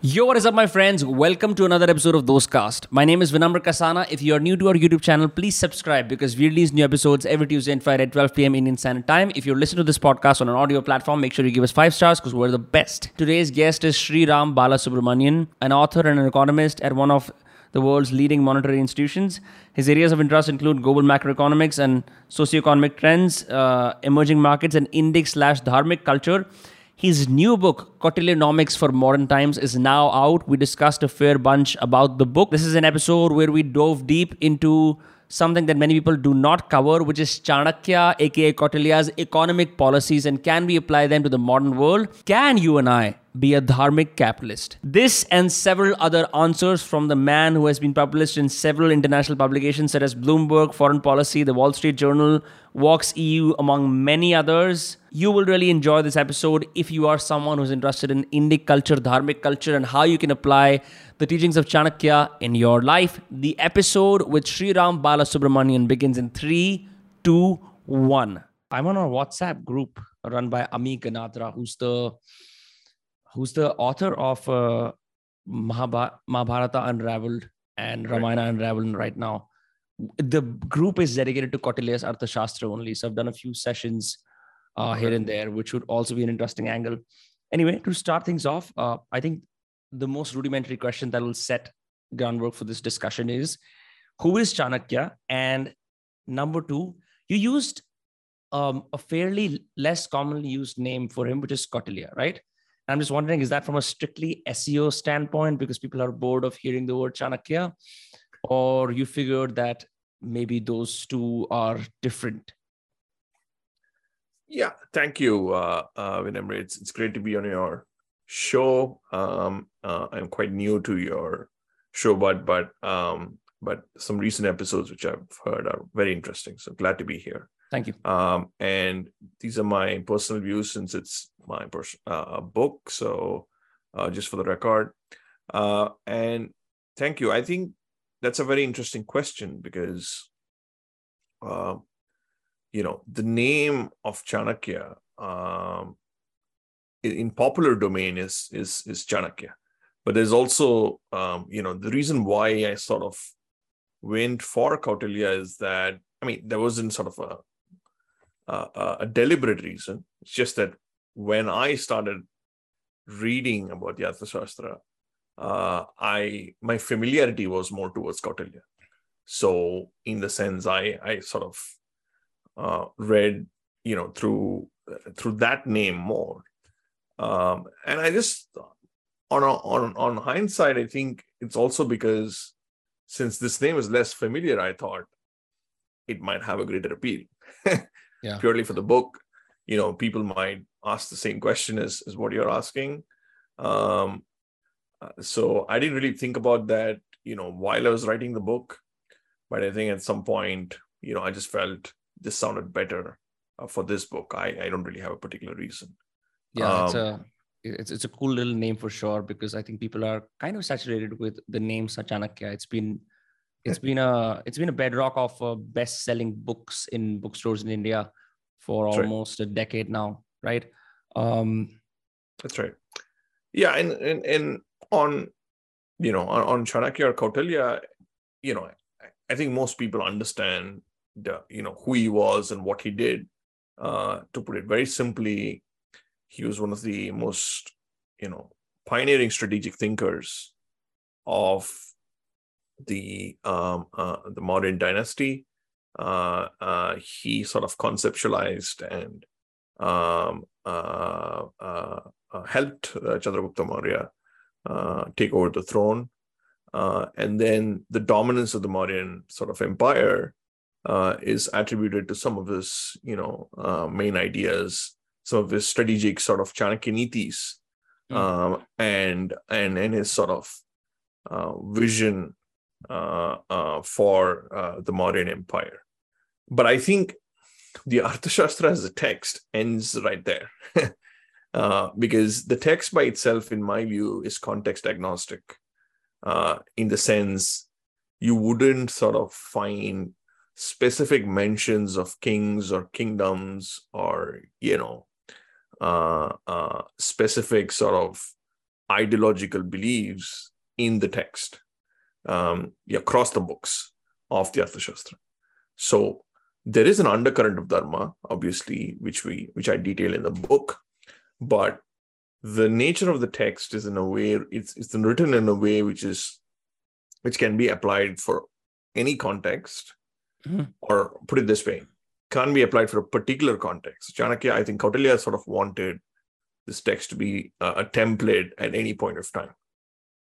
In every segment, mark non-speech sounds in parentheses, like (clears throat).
Yo, what is up, my friends? Welcome to another episode of Those Cast. My name is Vinamr Kasana. If you are new to our YouTube channel, please subscribe because we release new episodes every Tuesday and Friday at 12 p.m. Indian Standard Time. If you're listening to this podcast on an audio platform, make sure you give us five stars because we're the best. Today's guest is Sri Ram Balasubramanian, an author and an economist at one of the world's leading monetary institutions. His areas of interest include global macroeconomics and socioeconomic trends, uh, emerging markets, and Indic slash dharmic culture. His new book, Kautilyanomics for Modern Times, is now out. We discussed a fair bunch about the book. This is an episode where we dove deep into something that many people do not cover, which is Chanakya, aka Kautilya's economic policies, and can we apply them to the modern world? Can you and I be a dharmic capitalist? This and several other answers from the man who has been published in several international publications such as Bloomberg, Foreign Policy, The Wall Street Journal, Vox EU, among many others. You will really enjoy this episode if you are someone who's interested in Indic culture, dharmic culture, and how you can apply the teachings of Chanakya in your life. The episode with Sri Ram Balasubramanian begins in three, two, one. I'm on a WhatsApp group run by Ami Ganatra, who's the who's the author of uh, Mahabharata Unraveled and Ramayana Unraveled right now. The group is dedicated to Kautilya's Arthashastra only. So I've done a few sessions uh, here and there, which would also be an interesting angle. Anyway, to start things off, uh, I think the most rudimentary question that will set groundwork for this discussion is who is Chanakya? And number two, you used um, a fairly less commonly used name for him, which is Kautilya, right? I'm just wondering, is that from a strictly SEO standpoint because people are bored of hearing the word Chanakya? Or you figured that maybe those two are different? Yeah, thank you, uh, uh, Vinamr. It's, it's great to be on your show. Um, uh, I'm quite new to your show, but but um, but some recent episodes which I've heard are very interesting. So glad to be here. Thank you. Um, and these are my personal views since it's my pers- uh, book. So uh, just for the record, uh, and thank you. I think that's a very interesting question because, uh, you know, the name of Chanakya um, in popular domain is is is Chanakya, but there's also um, you know the reason why I sort of went for Kautilya is that I mean there wasn't sort of a a, a deliberate reason. It's just that when I started reading about the Arthashastra, uh, I my familiarity was more towards Kautilya. So in the sense, I I sort of uh, read you know through through that name more um, and I just on a, on on hindsight, I think it's also because since this name is less familiar, I thought it might have a greater appeal. (laughs) yeah. Purely for the book, you know, people might ask the same question as, as what you're asking. Um, uh, so I didn't really think about that, you know, while I was writing the book. But I think at some point, you know, I just felt this sounded better uh, for this book. I, I don't really have a particular reason. Yeah, um, it's a it's, it's a cool little name for sure because I think people are kind of saturated with the name Sachanakya. It's been it's been a it's been a bedrock of uh, best selling books in bookstores in India for almost right. a decade now, right? Um, That's right. Yeah, and and and on you know on, on Chanakya or Kautilya, you know, I think most people understand the you know who he was and what he did. Uh, to put it very simply, he was one of the most you know pioneering strategic thinkers of the um, uh, the Mauryan dynasty. Uh, uh, he sort of conceptualized and um, uh, uh, uh, helped Chandragupta Maurya take over the throne. and then the dominance of the Mauryan sort of empire is attributed to some of his, you know, main ideas some of his strategic sort of Chanakya Nitis mm. um, and and and his sort of uh, vision uh, uh, for uh, the Mauryan Empire. But I think the Arthashastra as a text ends right there. (laughs) Uh, because the text by itself, in my view, is context agnostic uh, in the sense you wouldn't sort of find specific mentions of kings or kingdoms or you know uh, uh, specific sort of ideological beliefs in the text um, across the books of the Arthashastra. So there is an undercurrent of dharma, obviously, which we which I detail in the book, but the nature of the text is in a way it's it's written in a way which is which can be applied for any context, mm-hmm. or put it this way, can be applied for a particular context. Chanakya, I think Kautilya sort of wanted this text to be a, template at any point of time,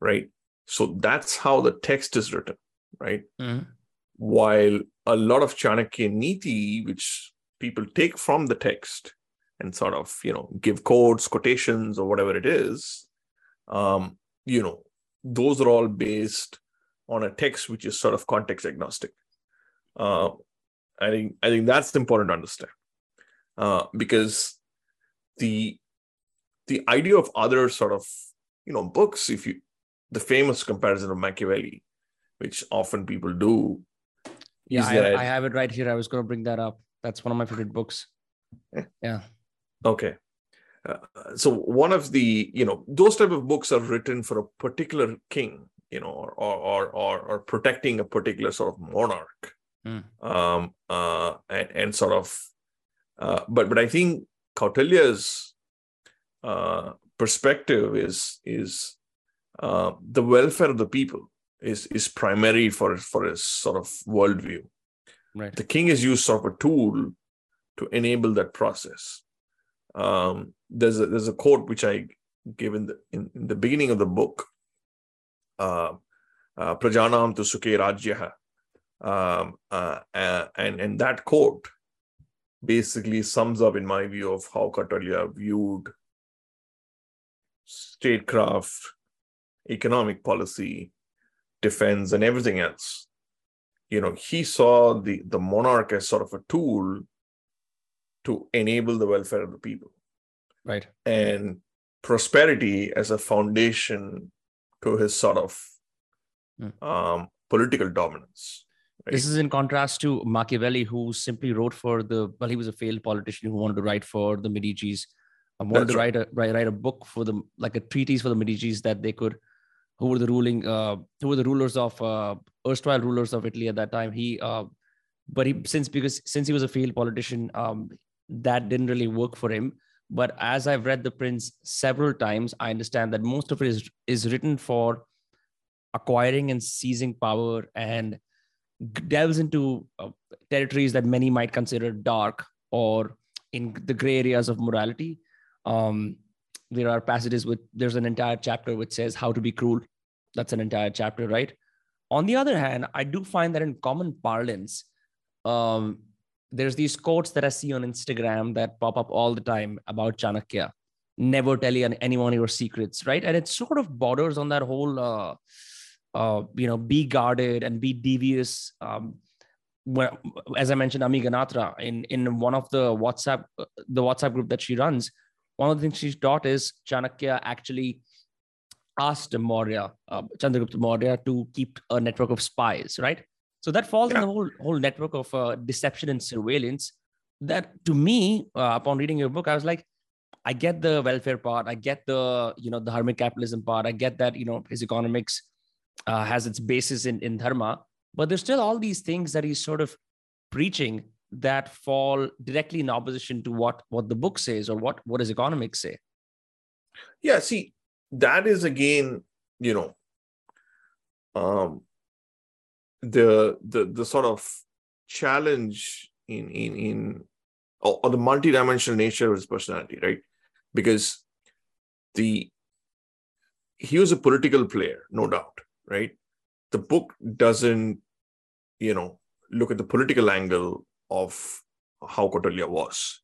right? So that's how the text is written, right? Mm-hmm. While a lot of Chanakya Niti, which people take from the text and sort of, you know, give quotes, quotations, or whatever it is, um, you know, those are all based on a text which is sort of context agnostic. Uh, I think I think that's important to understand uh, because the the idea of other sort of you know books, if you the famous comparison of Machiavelli, which often people do. Yeah, I, I have it right here. I was going to bring that up. That's one of my favorite books. (laughs) Yeah. Okay. Uh, so one of the you know those type of books are written for a particular king you know or or or, or protecting a particular sort of monarch mm. um uh and, and sort of uh but but i think kautilya's uh perspective is is uh, the welfare of the people is is primary for for his sort of worldview. Right. The king is used sort of a tool to enable that process. Um, there's a there's a quote which I gave in the in, in the beginning of the book. Uh, uh, Prajanam tu sukhe rajyaha. Um, uh, uh, and and that quote basically sums up, in my view, of how Kautilya viewed statecraft, economic policy, defense, and everything else. You know, he saw the, the monarch as sort of a tool to enable the welfare of the people. Right. And prosperity as a foundation to his sort of mm. um, political dominance. Right? This is in contrast to Machiavelli, who simply wrote for the, well, he was a failed politician who wanted to write for the Medicis. I wanted That's to right. write a write, write a book for them, like a treatise for the Medicis that they could who were the ruling uh, who were the rulers of uh, erstwhile rulers of Italy at that time. He uh, but he since because since he was a failed politician, um, that didn't really work for him. But as I've read the Prince several times, I understand that most of it is is written for acquiring and seizing power and delves into uh, territories that many might consider dark or in the gray areas of morality. Um, there are passages with there's an entire chapter which says how to be cruel. That's an entire chapter right? On the other hand i do find that in common parlance um, there's these quotes that i see on instagram that pop up all the time about chanakya. Never tell anyone your secrets right? And it sort of borders on that whole uh, uh, you know be guarded and be devious um, as i mentioned ami ganatra in in one of the whatsapp uh, the whatsapp group that she runs one of the things she's taught is Chanakya actually asked Maurya, uh, Chandragupta Maurya, to keep a network of spies, right? So that falls yeah. in the whole whole network of uh, deception and surveillance. That to me, uh, upon reading your book, I was like, I get the welfare part, I get the you know the dharmic capitalism part, I get that you know his economics uh, has its basis in in dharma, but there's still all these things that he's sort of preaching that fall directly in opposition to what what the book says or what what does economics say? Yeah see that is again you know um the the the sort of challenge in in in or, or the multidimensional nature of his personality right? Because the he was a political player no doubt right? The book doesn't you know look at the political angle of how Kautilya was.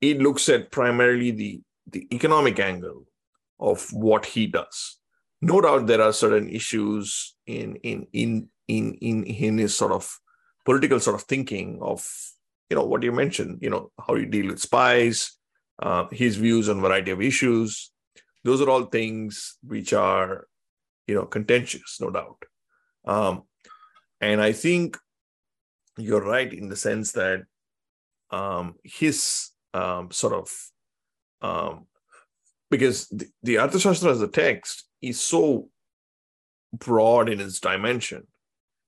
It looks at primarily the, the economic angle of what he does. No doubt there are certain issues in in in in in, in his sort of political sort of thinking of you know what you mentioned, you know, how you deal with spies, uh, his views on variety of issues. Those are all things which are you know contentious, no doubt. Um, and I think you're right in the sense that um, his um, sort of um, because the, the Arthashastra as a text is so broad in its dimension.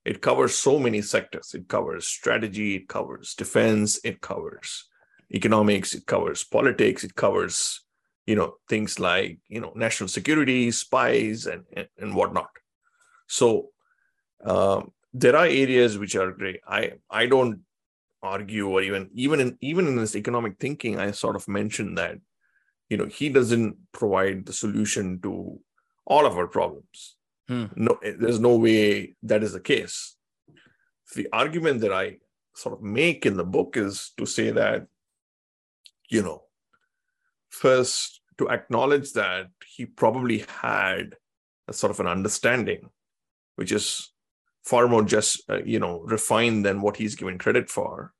It covers so many sectors. It covers strategy, it covers defense, it covers economics, it covers politics, it covers, you know, things like, you know, national security, spies, and, and, and whatnot. So um, there are areas which are great. I I don't argue or even even in even in this economic thinking, I sort of mentioned that you know he doesn't provide the solution to all of our problems. Hmm. No, there's no way that is the case. The argument that I sort of make in the book is to say that you know first to acknowledge that he probably had a sort of an understanding which is far more just uh, you know refined than what he's given credit for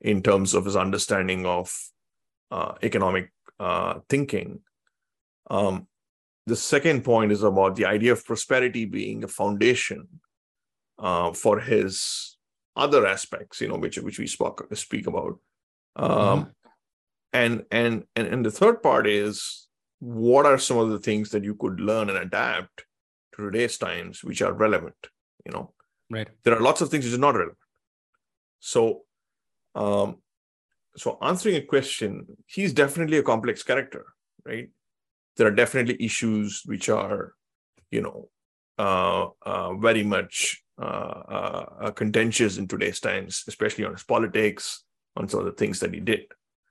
in terms of his understanding of uh, economic uh, thinking. Um, the second point is about the idea of prosperity being a foundation uh, for his other aspects you know which which we spoke speak about. Um, mm-hmm. and, and and and the third part is what are some of the things that you could learn and adapt to today's times which are relevant you know? Right. There are lots of things which are not relevant. So um so answering a question he's definitely a complex character right? There are definitely issues which are you know uh, uh very much uh, uh, contentious in today's times especially on his politics on some of the things that he did.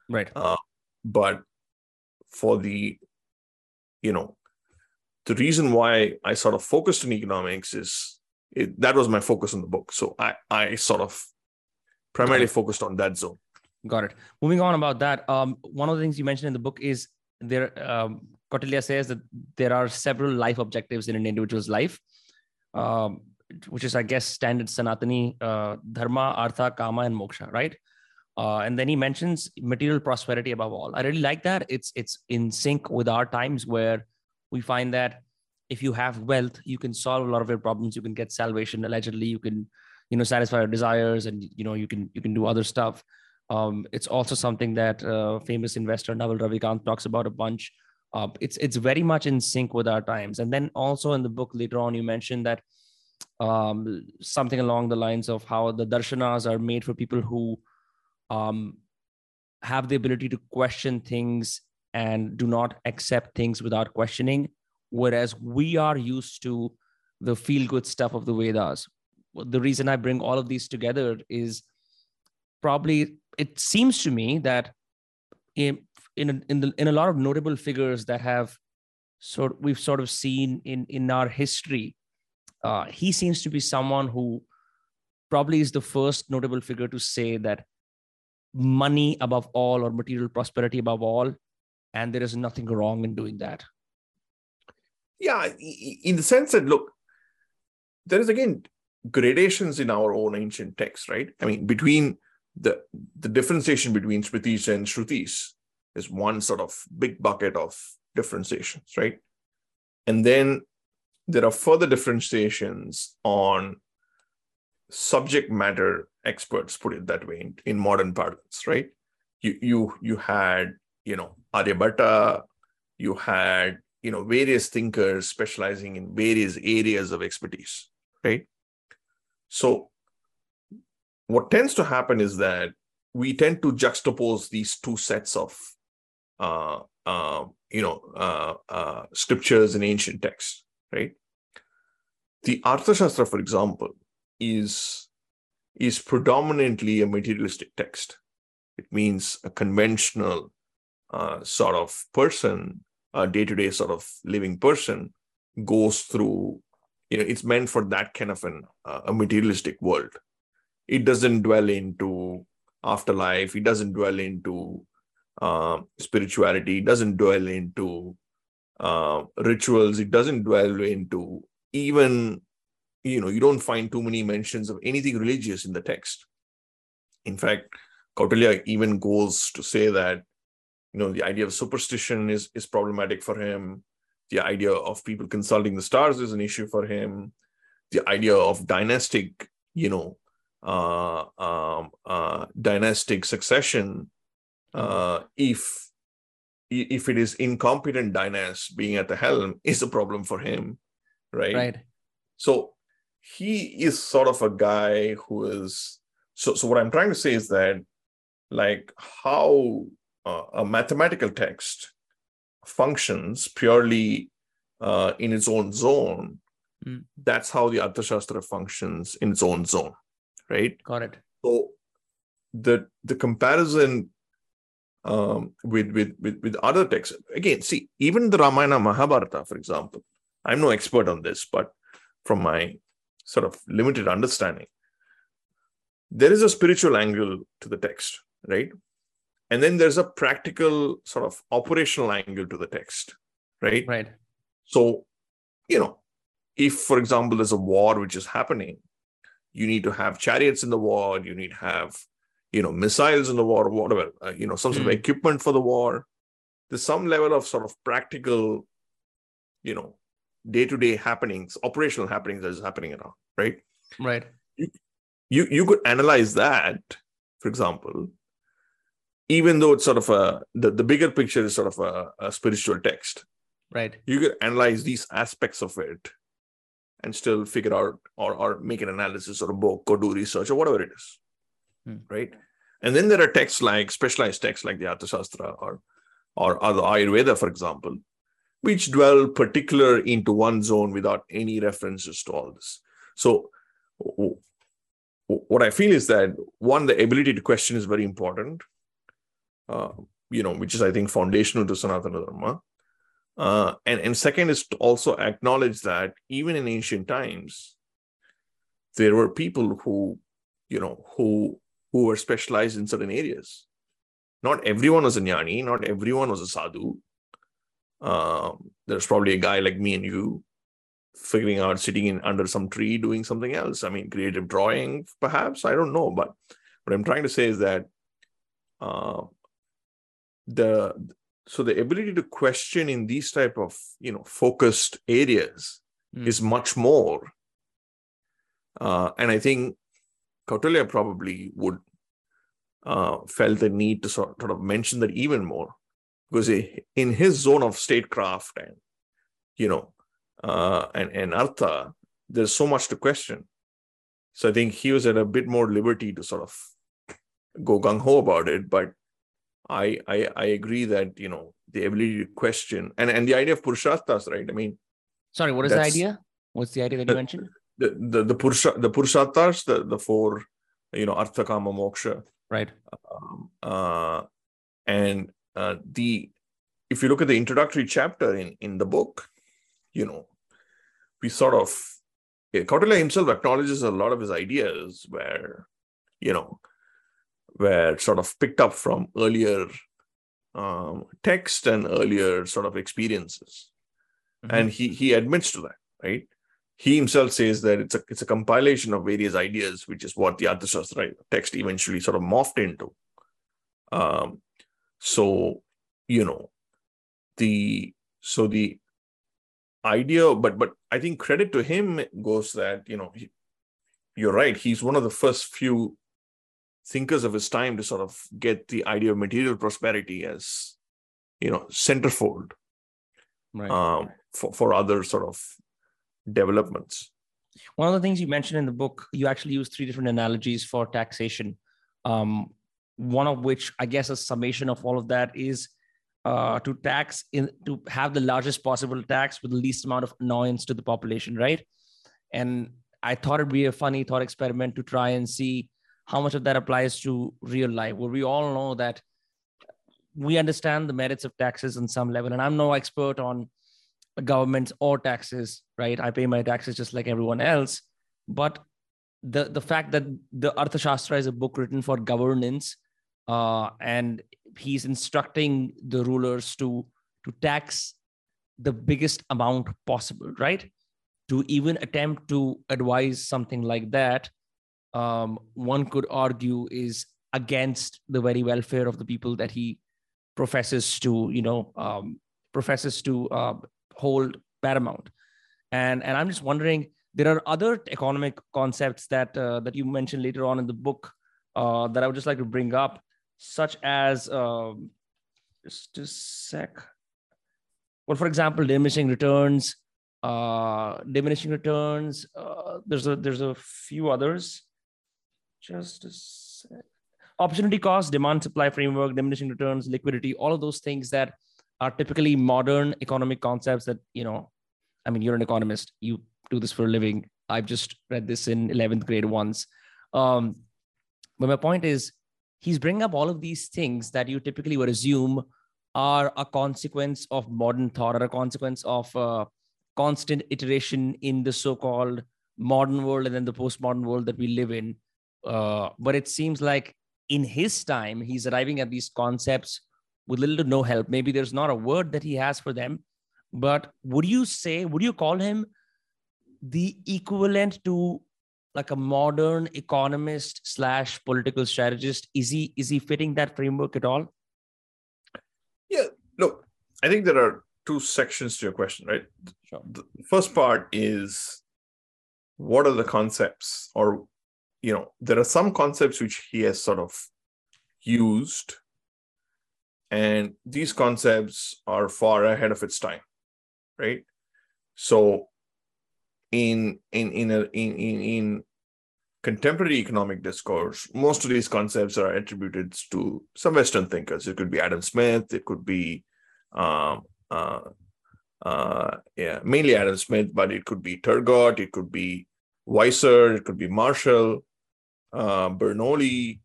Right. Uh, but for the you know the reason why i sort of focused on economics is it, that was my focus in the book. So I, I sort of primarily focused on that zone. Got it. Moving on about that, um, one of the things you mentioned in the book is there. Um, Kautilya says that there are several life objectives in an individual's life, um, which is, I guess, standard Sanatani uh, dharma, artha, kama, and moksha, right? Uh, and then he mentions material prosperity above all. I really like that. It's it's in sync with our times where we find that if you have wealth you can solve a lot of your problems you can get salvation allegedly you can you know satisfy your desires and you know you can you can do other stuff um, it's also something that uh, famous investor Naval Ravikant talks about a bunch. Uh, it's it's very much in sync with our times. And then also in the book later on, you mentioned that um, something along the lines of how the darshanas are made for people who um, have the ability to question things and do not accept things without questioning whereas we are used to the feel good stuff of the Vedas. The reason I bring all of these together is probably it seems to me that in in a, in, the, in a lot of notable figures that have sort we've sort of seen in in our history, uh, he seems to be someone who probably is the first notable figure to say that money above all or material prosperity above all, and there is nothing wrong in doing that yeah in the sense that look there is again gradations in our own ancient text right? I mean between the the differentiation between smritis and shrutis is one sort of big bucket of differentiations right? And then there are further differentiations on subject matter experts put it that way in, in modern parlance right? You you you had you know aryabhatta you had you know various thinkers specializing in various areas of expertise right? So what tends to happen is that we tend to juxtapose these two sets of uh, uh, you know uh, uh scriptures and ancient texts right? The arthashastra for example is is predominantly a materialistic text. It means a conventional uh, sort of person a day-to-day sort of living person goes through you know it's meant for that kind of an uh, a materialistic world. It doesn't dwell into afterlife. It doesn't dwell into uh, spirituality. It doesn't dwell into uh, rituals. It doesn't dwell into even you know you don't find too many mentions of anything religious in the text. In fact kautilya even goes to say that you know the idea of superstition is is problematic for him the idea of people consulting the stars is an issue for him the idea of dynastic you know uh, um, uh, dynastic succession uh, if if it is incompetent Dynas being at the helm is a problem for him, right? Right. So he is sort of a guy who is so. So what I'm trying to say is that, like, how uh, a mathematical text functions purely uh, in its own zone. Mm. That's how the Arthashastra functions in its own zone, right? Got it. So the the comparison um, with, with with with other texts again, see even the Ramayana Mahabharata, for example. I'm no expert on this, but from my sort of limited understanding, there is a spiritual angle to the text, right? And then there's a practical sort of operational angle to the text, right? Right. So, you know, if, for example, there's a war which is happening, you need to have chariots in the war, you need to have, you know, missiles in the war, whatever, uh, you know, some sort Mm. of equipment for the war. There's some level of sort of practical, you know, day to day happenings, operational happenings that is happening around, right? Right. You, you could analyze that, for example, even though it's sort of a, the, the bigger picture is sort of a, a spiritual text. Right. you could analyze these aspects of it and still figure out or, or make an analysis or a book or do research or whatever it is. Hmm. right? And then there are texts like specialized texts like the Arthashastra or or other ayurveda for example which dwell particular into one zone without any references to all this. So what i feel is that one the ability to question is very important uh, you know which is i think foundational to sanatana dharma uh, and, and second is to also acknowledge that even in ancient times, there were people who, you know, who who were specialized in certain areas. Not everyone was a jnani, not everyone was a sadhu. Um, there's probably a guy like me and you figuring out sitting in under some tree doing something else. I mean, creative drawing, perhaps. I don't know. But what I'm trying to say is that uh, the so the ability to question in these type of you know focused areas Mm. is much more. Uh, and i think kautilya probably would uh, felt the need to sort, sort of mention that even more. Because he- in his zone of statecraft and you know uh, and and artha there's so much to question. So i think he was at a bit more liberty to sort of go gung-ho about it but I, I I agree that you know the ability to question and and the idea of purusharthas, right? I mean Sorry, what is the idea? What's the idea that you mentioned? the the the purusha the purusharthas, the the four you know artha kama moksha, Right. um, uh, and uh, the if you look at the introductory chapter in in the book, you know, we sort of Kautilya himself acknowledges a lot of his ideas where you know were sort of picked up from earlier um, text and earlier sort of experiences. Mhm. and he he admits to that right? He himself says that it's a it's a compilation of various ideas which is what the Arthashastra text eventually sort of morphed into. Um so you know the so the idea but but i think credit to him goes that you know he, you're right he's one of the first few thinkers of his time to sort of get the idea of material prosperity as you know centerfold Right. um, for, for other sort of developments. One of the things you mentioned in the book, you actually use three different analogies for taxation. Um, one of which, I guess, a summation of all of that is uh, to tax in to have the largest possible tax with the least amount of annoyance to the population, right? And I thought it'd be a funny thought experiment to try and see how much of that applies to real life, where we all know that we understand the merits of taxes on some level. And I'm no expert on governments or taxes, right? I pay my taxes just like everyone else. But the the fact that the Arthashastra is a book written for governance, uh, and he's instructing the rulers to to tax the biggest amount possible, right? To even attempt to advise something like that, um, one could argue is against the very welfare of the people that he professes to, you know, um, professes to uh, hold paramount. And and I'm just wondering, there are other economic concepts that uh, that you mentioned later on in the book uh, that I would just like to bring up, such as um, just a sec. Well, for example, diminishing returns, uh, diminishing returns. Uh, there's a there's a few others. Just a sec. Opportunity cost, demand supply framework, diminishing returns, liquidity, all of those things that are typically modern economic concepts that you know. I mean, you're an economist. You do this for a living. I've just read this in 11th grade once. Um, but my point is, he's bringing up all of these things that you typically would assume are a consequence of modern thought or a consequence of uh, constant iteration in the so-called modern world and then the postmodern world that we live in uh, but it seems like in his time he's arriving at these concepts with little to no help. Maybe there's not a word that he has for them but would you say would you call him the equivalent to like a modern economist slash political strategist? Is he is he fitting that framework at all? Yeah look i think there are two sections to your question right? Sure. the first part is what are the concepts or you know there are some concepts which he has sort of used and these concepts are far ahead of its time right so in in in a, in, in in contemporary economic discourse, most of these concepts are attributed to some Western thinkers. It could be Adam Smith, it could be, um, uh, uh, yeah, mainly Adam Smith, but it could be Turgot, it could be Wieser, it could be Marshall, uh, Bernoulli.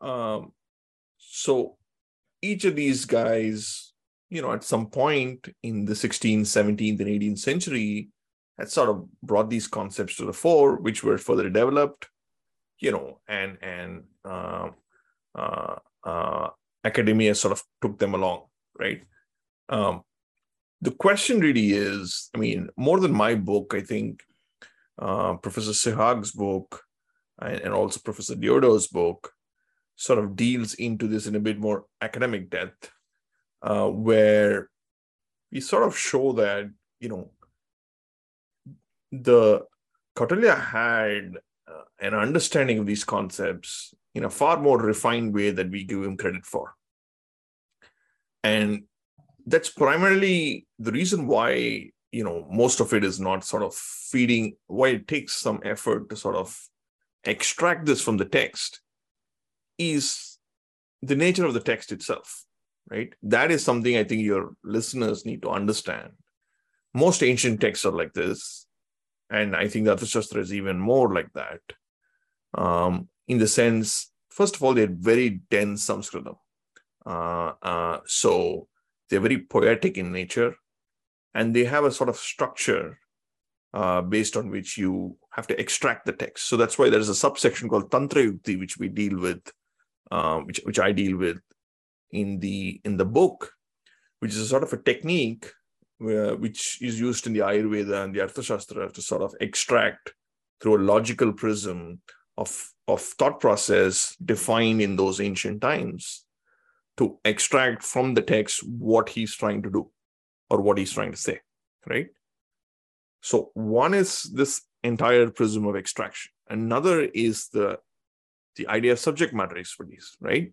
Um, so each of these guys, you know, at some point in the 16th, 17th, and 18th century, had sort of brought these concepts to the fore, which were further developed, you know, and and uh, uh, uh, academia sort of took them along, right? Um, the question really is, I mean, more than my book, I think uh, Professor Sihag's book and, also Professor Diodo's book sort of deals into this in a bit more academic depth, uh, where we sort of show that you know the Kautilya had uh, an understanding of these concepts in a far more refined way that we give him credit for. And that's primarily the reason why, you know, most of it is not sort of feeding, why it takes some effort to sort of extract this from the text is the nature of the text itself, right? That is something I think your listeners need to understand. Most ancient texts are like this and I think the Arthashastra is even more like that. Um, in the sense, first of all, they're very dense Sanskritam. Uh, uh, so they're very poetic in nature, and they have a sort of structure uh, based on which you have to extract the text. So that's why there's a subsection called Tantra Yukti, which we deal with, uh, which which I deal with in the in the book, which is a sort of a technique which is used in the Ayurveda and the Arthashastra to sort of extract through a logical prism of, of thought process defined in those ancient times to extract from the text what he's trying to do or what he's trying to say, right? So one is this entire prism of extraction. Another is the the idea of subject matter expertise, right?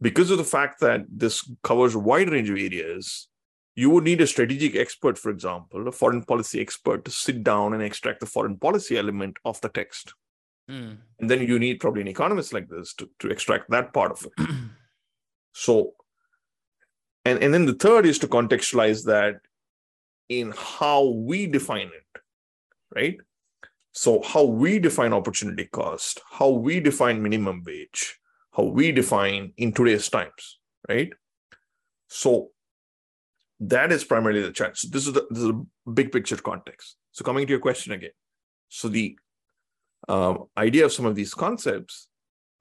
Because of the fact that this covers a wide range of areas, you would need a strategic expert, for example, a foreign policy expert to sit down and extract the foreign policy element of the text. Mm. And then you need probably an economist like this to, to extract that part of it. (clears throat) so, and, and then the third is to contextualize that in how we define it, right? So, how we define opportunity cost, how we define minimum wage, how we define in today's times, right? So, that is primarily the challenge. So this is the this is a big picture context. So coming to your question again, so the um, idea of some of these concepts,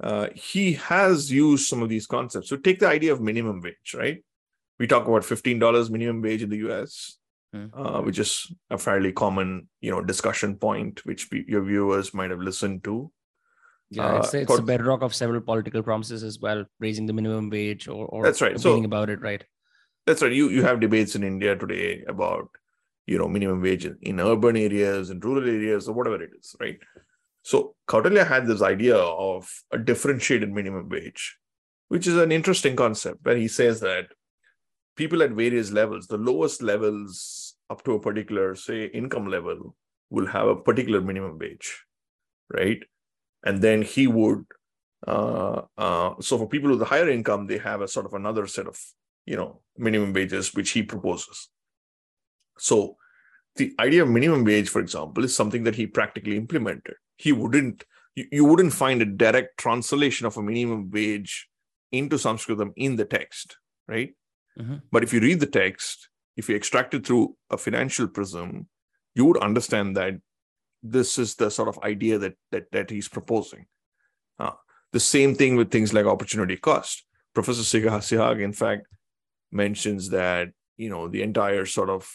uh, he has used some of these concepts. So take the idea of minimum wage, right? We talk about fifteen dollars minimum wage in the U.S., hmm. uh, which is a fairly common, you know, discussion point which your viewers might have listened to. Yeah, it's, uh, it's a bedrock of several political promises as well, raising the minimum wage or, or that's right. So, about it, right? That's right. You you have debates in India today about you know minimum wage in, in urban areas and rural areas or whatever it is, right? So Kautilya had this idea of a differentiated minimum wage, which is an interesting concept where he says that people at various levels, the lowest levels up to a particular, say, income level, will have a particular minimum wage, right? And then he would. Uh, uh, so for people with a higher income, they have a sort of another set of you know minimum wages which he proposes. So the idea of minimum wage, for example, is something that he practically implemented. He wouldn't you, wouldn't find a direct translation of a minimum wage into Sanskritam in the text, right? Mm-hmm. But if you read the text, if you extract it through a financial prism, you would understand that this is the sort of idea that that, that he's proposing. Uh, the same thing with things like opportunity cost. Professor Sihag, in fact, mentions that you know the entire sort of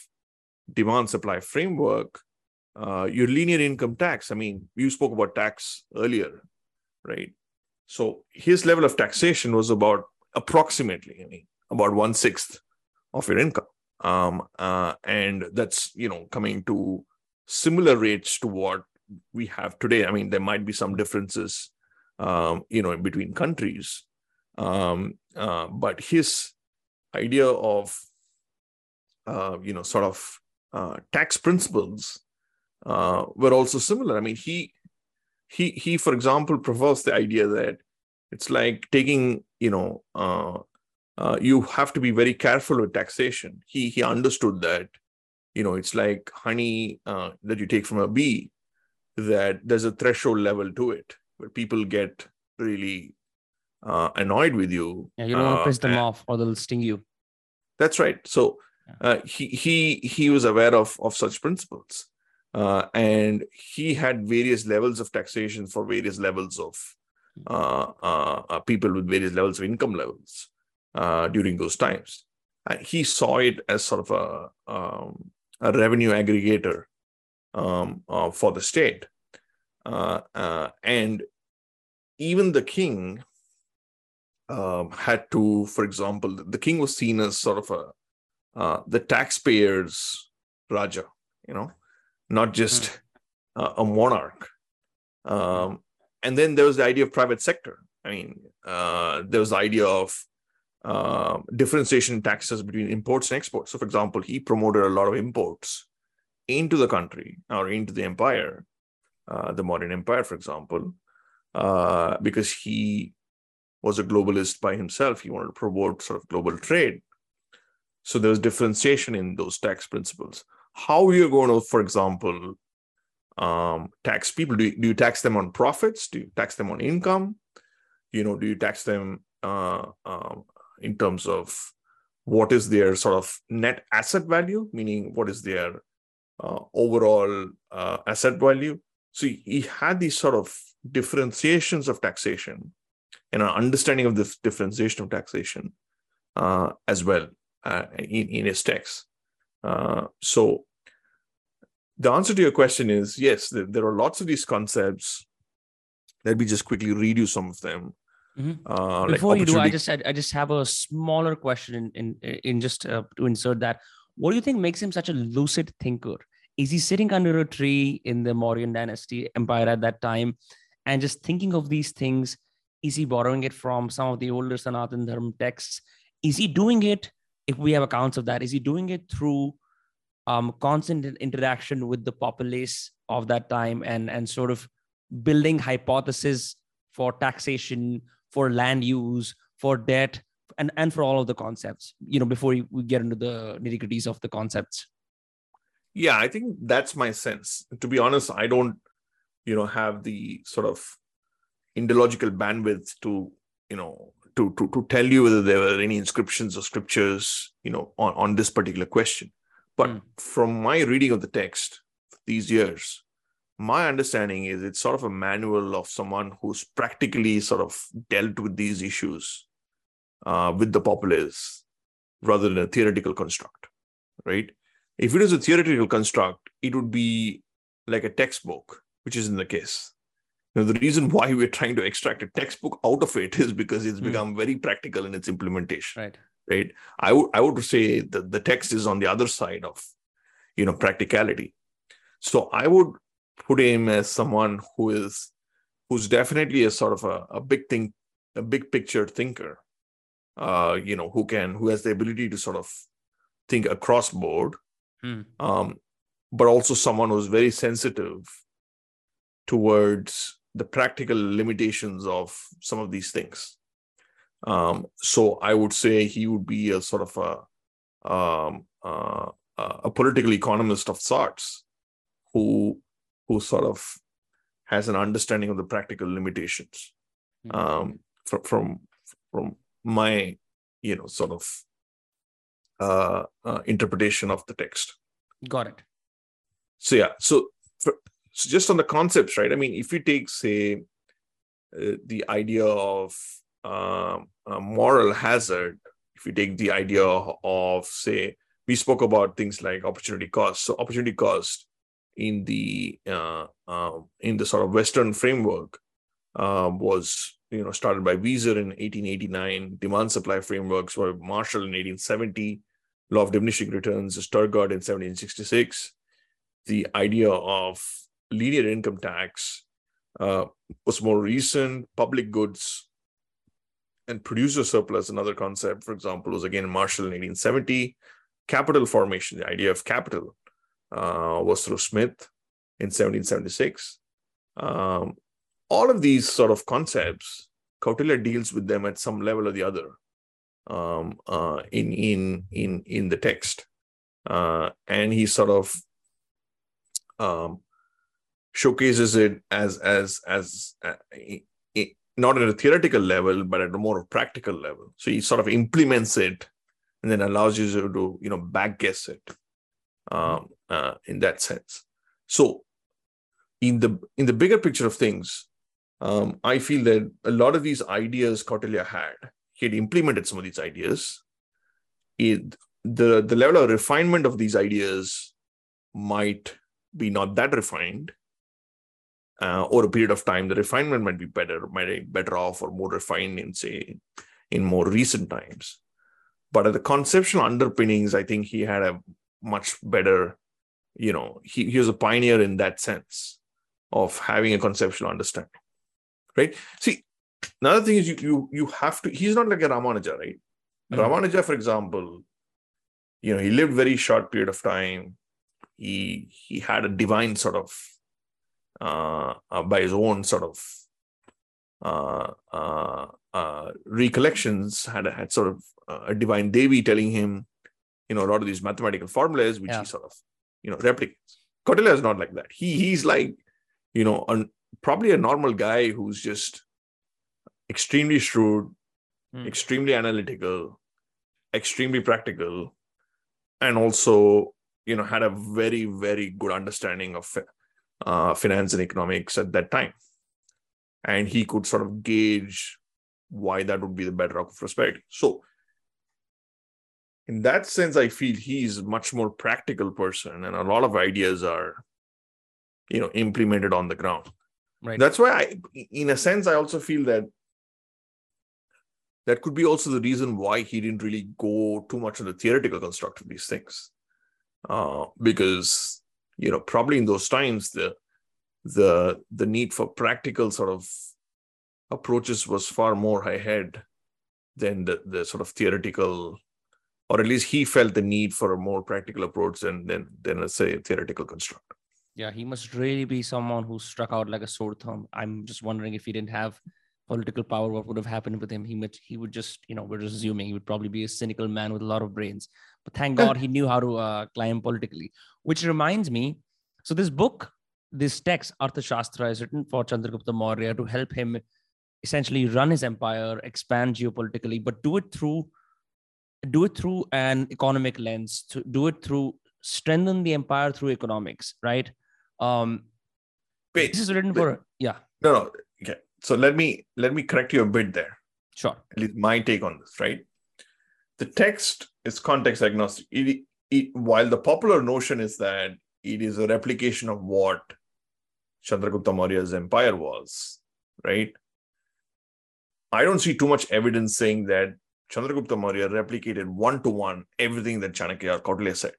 demand supply framework uh, your linear income tax. I mean, you spoke about tax earlier, right? So his level of taxation was about approximately, I mean, about one sixth of your income, um, uh, and that's you know coming to similar rates to what we have today. I mean, there might be some differences, um, you know, between countries, um, uh, but his idea of uh, you know sort of uh, tax principles uh, were also similar. I mean, he he he, for example, proposed the idea that it's like taking, you know, uh, uh, you have to be very careful with taxation. He he understood that, you know, it's like honey uh, that you take from a bee, that there's a threshold level to it where people get really uh, annoyed with you. Yeah, you don't want to piss them off or they'll sting you. That's right. So uh, he he he was aware of of such principles uh, and he had various levels of taxation for various levels of uh, uh, uh people with various levels of income levels uh, during those times. And he saw it as sort of a, um, a revenue aggregator um, uh, for the state. and even the king um, had to, for example, the king was seen as sort of a the taxpayers Raja, you know, not just mm. uh, a monarch. Um, and then there was the idea of private sector. I mean, uh, there was the idea of uh, differentiation taxes between imports and exports. So, for example, he promoted a lot of imports into the country or into the empire, uh, the Mauryan empire, for example, uh, because he was a globalist by himself. He wanted to promote sort of global trade. So there was differentiation in those tax principles how you're going to, for example, um, tax people? Do you, do you tax them on profits? Do you tax them on income? You know, do you tax them uh, uh, in terms of what is their sort of net asset value, meaning what is their uh, overall uh, asset value? So he, had these sort of differentiations of taxation and an understanding of this differentiation of taxation uh, as well uh, in, in his text. Uh, so the answer to your question is yes, there, there, are lots of these concepts. Let me just quickly read you some of them. Mm-hmm. Uh, Before like you do, I just I, I, just have a smaller question in in, in just uh, to insert that. What do you think makes him such a lucid thinker? Is he sitting under a tree in the Mauryan dynasty empire at that time and just thinking of these things? Is he borrowing it from some of the older Sanatan Dharma texts? Is he doing it if we have accounts of that, is he doing it through um, constant interaction with the populace of that time and and sort of building hypotheses for taxation, for land use, for debt, and and for all of the concepts. You know, before we get into the nitty gritties of the concepts. Yeah, I think that's my sense. To be honest, I don't, you know, have the sort of indological bandwidth to, you know, to, to, to tell you whether there were any inscriptions or scriptures, you know, on, on this particular question. But mm. from my reading of the text these years, my understanding is it's sort of a manual of someone who's practically sort of dealt with these issues uh, with the populace rather than a theoretical construct, right? If it is a theoretical construct, it would be like a textbook, which isn't the case. Now, the reason why we're trying to extract a textbook out of it is because it's mm. become very practical in its implementation. Right. Right. I would I would say that the text is on the other side of, you know, practicality. So I would put him as someone who is who's definitely a sort of a, a big thing, a big picture thinker. uh, you know, who can who has the ability to sort of think across board, Hmm. um, but also someone who's very sensitive towards the practical limitations of some of these things. Um, so I would say he would be a sort of a um, uh, a political economist of sorts, who who sort of has an understanding of the practical limitations Mhm. um, from from from my you know sort of uh, uh, interpretation of the text. Got it. So yeah, so, for, so just on the concepts, right? I mean, if you take say uh, the idea of um, moral hazard, if you take the idea of say we spoke about things like opportunity cost. So opportunity cost in the uh, uh, in the sort of Western framework uh, was you know started by Wieser in 1889. Demand supply frameworks were Marshall in 1870. Law of diminishing returns, Turgot in 1766. The idea of linear income tax uh, was more recent. Public goods and producer surplus, another concept, for example, was again Marshall in 1870. Capital formation, the idea of capital, uh, was through Smith in 1776. Um, all of these sort of concepts, Kautilya deals with them at some level or the other um, uh, in in in in the text, uh, and he sort of um, showcases it as as as uh, i- i- not at a theoretical level, but at a more practical level. So he sort of implements it, and then allows you to you know back guess it um, uh, in that sense. So in the in the bigger picture of things, um, I feel that a lot of these ideas Kautilya had, he had implemented some of these ideas. It, the the level of refinement of these ideas might be not that refined. Uh, over a period of time, the refinement might be better, might be better off, or more refined in say in more recent times. But at the conceptual underpinnings, I think he had a much better, you know, he, he was a pioneer in that sense of having a conceptual understanding. Right. See, another thing is you you you have to, he's not like a Ramanujan, right? Mhm. Ramanujan, for example, you know, he lived very short period of time. He he had a divine sort of uh, uh by his own sort of uh uh uh recollections had had sort of uh, a divine devi telling him you know a lot of these mathematical formulas which Yeah. he sort of you know replicates Kautilya is not like that he he's like you know an, probably a normal guy who's just extremely shrewd Hmm. extremely analytical extremely practical and also you know had a very very good understanding of uh, finance and economics at that time and he could sort of gauge why that would be the bedrock of prosperity so in that sense i feel he's a much more practical person and a lot of ideas are you know implemented on the ground Right. that's why i in a sense i also feel that that could be also the reason why he didn't really go too much on the theoretical construct of these things uh, because you know probably in those times the the the need for practical sort of approaches was far more ahead than the, the sort of theoretical or at least he felt the need for a more practical approach than than than let's say a theoretical construct Yeah, he must really be someone who struck out like a sore thumb. I'm just wondering if he didn't have political power, what would have happened with him? He would, he would just, you know, we're just assuming he would probably be a cynical man with a lot of brains. But thank God he knew how to uh, climb politically. Which reminds me, so this book, this text, Arthashastra, is written for Chandragupta Maurya to help him essentially run his empire, expand geopolitically, but do it through do it through an economic lens, to do it through strengthen the empire through economics, right? Um, wait this is written for yeah, no no okay so let me let me correct you a bit there sure, at least my take on this, right? The text is context agnostic. It, it, while the popular notion is that it is a replication of what Chandragupta Maurya's empire was, right? I don't see too much evidence saying that Chandragupta Maurya replicated one to one everything that Chanakya or Kautilya said.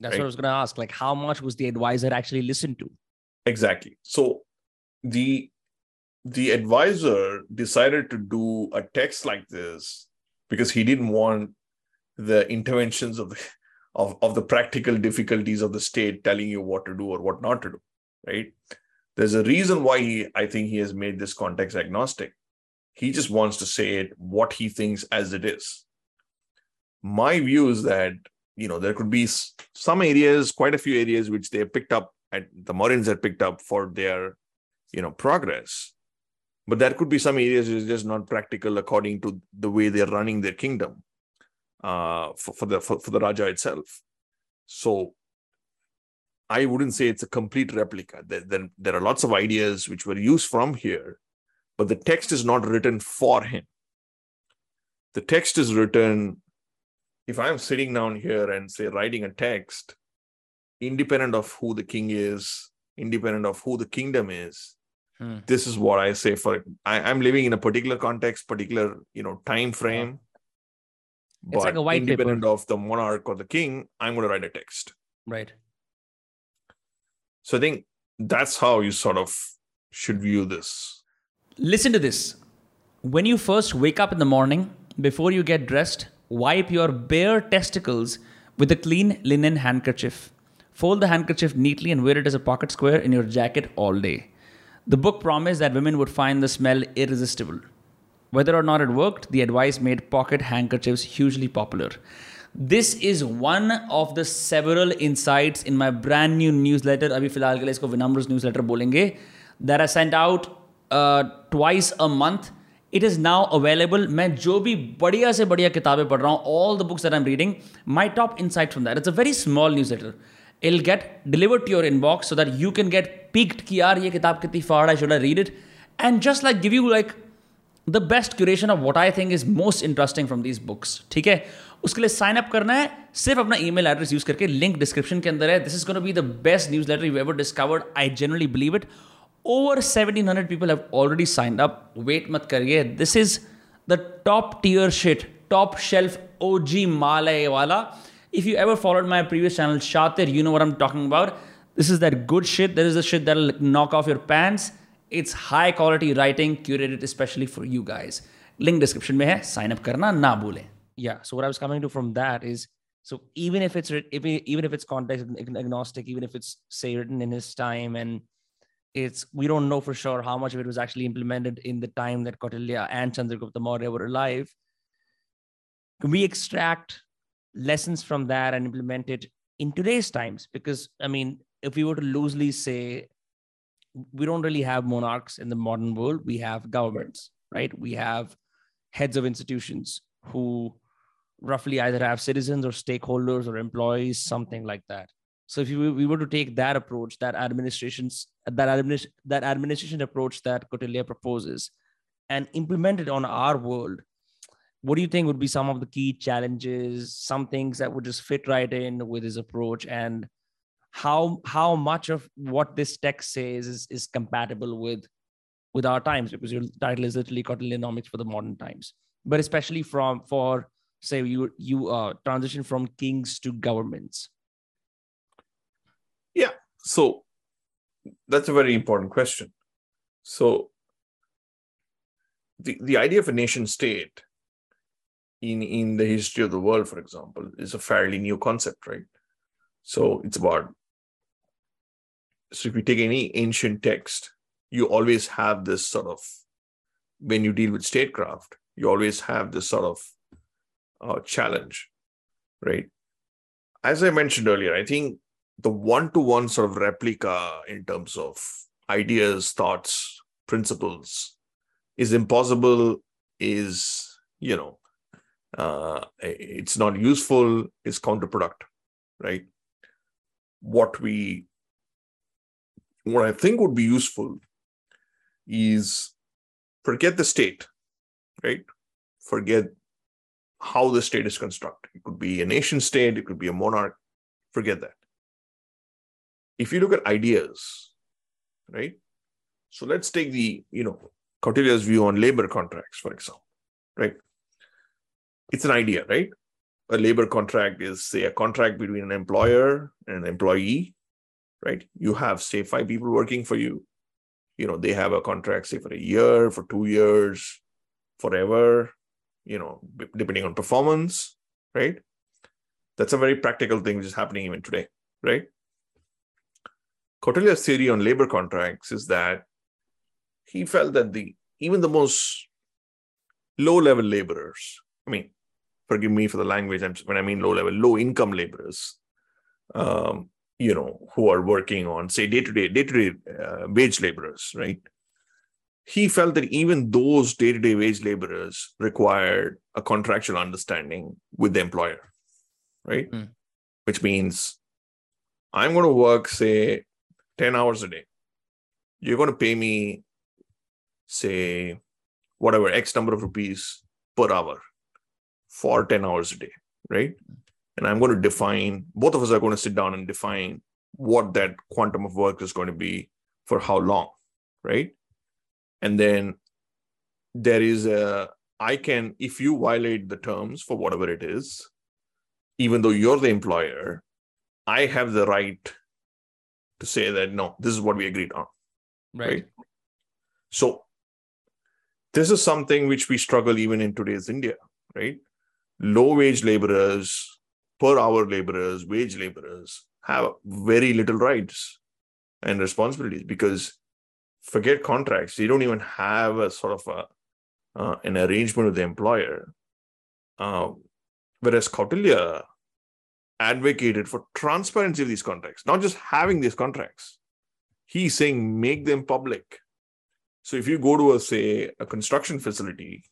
that's Right. what I was going to ask. Like, how much was the advisor actually listened to? Exactly. So the the advisor decided to do a text like this because he didn't want the interventions of the of, of the practical difficulties of the state telling you what to do or what not to do right there's a reason why he i think he has made this context agnostic he just wants to say it what he thinks as it is my view is that you know there could be some areas quite a few areas which they picked up and the Mauryans had picked up for their you know progress but there could be some areas which is just not practical according to the way they're running their kingdom uh, for, for the for, for the Raja itself. So I wouldn't say it's a complete replica. There, there, there are lots of ideas which were used from here, but the text is not written for him. The text is written, if I'm sitting down here and say writing a text, independent of who the king is, independent of who the kingdom is, hmm. this is what I say for it. I, am living in a particular context, particular, you know, time frame. It's but like a white independent paper. of the monarch or the king, I'm going to write a text. Right. So I think that's how you sort of should view this. Listen to this. When you first wake up in the morning, before you get dressed, wipe your bare testicles with a clean linen handkerchief. Fold the handkerchief neatly and wear it as a pocket square in your jacket all day. The book promised that women would find the smell irresistible. Whether or not it worked, the advice made pocket handkerchiefs hugely popular. This is one of the several insights in my brand new newsletter. अभी फिलहाल के लिए इसको विनम्र's newsletter बोलेंगे that I sent out twice a month it is now available मैं जो भी बढ़िया से बढ़िया किताबें पढ़ रहा हूँ all the books that I am reading my top insight from that it's a very small newsletter I'll get deliver to your inbox so that you can get picked की आर ये किताब कितनी फाड़ I should I read it and just like give you like the best curation of what I think is most interesting from these books ठीक है? उसके लिए साइन अप करना है, सिर्फ़ अपना मेल एड्रेस यूज़ करके लिंक डिस्क्रिप्शन के अंदर है. This is gonna be the best news letter you ever discovered I generally believe it over 1700 people have already signed up. Wait mat kariye. This is the top tier shit top shelf og Malay wala. If you ever followed my previous channel shatir you know what i'm talking about. This is that good shit. This is the shit that'll knock off your pants. It's high quality writing curated especially for you guys. Link description mein hai. Sign up karna na bhule. Yeah so what i was coming to from that is so even if it's even if it's context agnostic even if it's say written in his time and it's we don't know for sure how much of it was actually implemented in the time that Kautilya and Chandragupta Maurya were alive. Can we extract lessons from that and implement it in today's times? Because I mean, if we were to loosely say we don't really have monarchs in the modern world. We have governments, right? We have heads of institutions who roughly either have citizens or stakeholders or employees, something like that. So if you, we were to take that approach, that administration's that administ- that administration approach that Kautilya proposes, and implement it on our world, what do you think would be some of the key challenges? Some things that would just fit right in with his approach, and how how much of what this text says is, is compatible with with our times because your title is literally Kautilyanomics for the modern times but especially from for say you you uh, transition from kings to governments yeah. So that's a very important question. So the, the idea of a nation state in in the history of the world for example is a fairly new concept right? So it's about so if you take any ancient text, you always have this sort of, when you deal with statecraft, you always have this sort of uh, challenge, right? As I mentioned earlier, I think the one to one sort of replica in terms of ideas, thoughts, principles is impossible, is, you know, uh, it's not useful, is counterproductive, right? What we what I think would be useful is forget the state, right? Forget how the state is constructed. It could be a nation state, it could be a monarch. Forget that. If you look at ideas, right? So let's take the, you know, Kautilya's view on labor contracts, for example, right? It's an idea, right? A labor contract is, say, a contract between an employer and an employee right? You have, say, five people working for you. You know, they have a contract, say, for a year, for two years, forever. you know, depending on performance, right? That's a very practical thing which is happening even today, right? Kautilya's theory on labor contracts is that he felt that the even the most low level laborers, I mean, forgive me for the language, when I mean low level, low income laborers, um, you know, who are working on, say, day to day, day to day wage laborers, right? He felt that even those day to day wage laborers required a contractual understanding with the employer, right? Mm. Which means I'm going to work, say, 10 hours a day. You're going to pay me, say, whatever, X number of rupees per hour for 10 hours a day, right? And I'm going to define, both of us are going to sit down and define what that quantum of work is going to be for how long, right? And then there is a, I can, if you violate the terms for whatever it is, even though you're the employer, I have the right to say that no, this is what we agreed on. Right. right? So this is something which we struggle even in today's India, right? Low wage laborers, per hour laborers, wage laborers have very little rights and responsibilities because forget contracts, they don't even have a sort of a uh, an arrangement with the employer. Uh, whereas Kautilya advocated for transparency of these contracts, not just having these contracts. He's saying make them public. So if you go to a say a construction facility,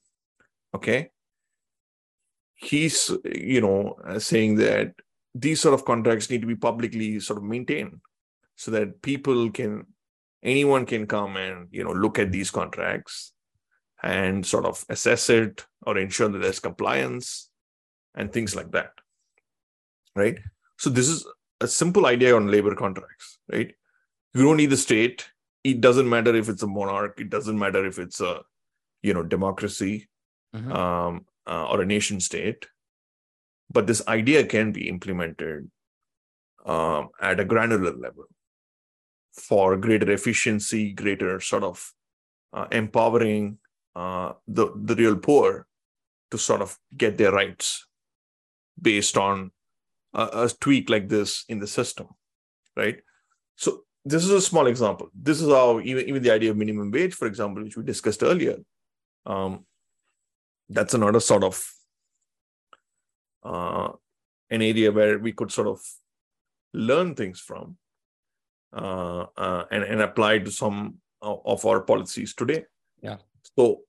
okay, he's you know uh, saying that these sort of contracts need to be publicly sort of maintained so that people can anyone can come and you know look at these contracts and sort of assess it or ensure that there's compliance and things like that right? So this is a simple idea on labor contracts, right? You don't need the state. It doesn't matter if it's a monarch. It doesn't matter if it's a, you know, democracy mm-hmm. um, uh, or a nation state. But this idea can be implemented um, at a granular level for greater efficiency, greater sort of uh, empowering uh, the the real poor to sort of get their rights based on a, a tweak like this in the system, right? So this is a small example. This is how even, even the idea of minimum wage, for example, which we discussed earlier, um, that's another sort of uh, an area where we could sort of learn things from uh, uh, and, and apply to some of our policies today. Yeah. So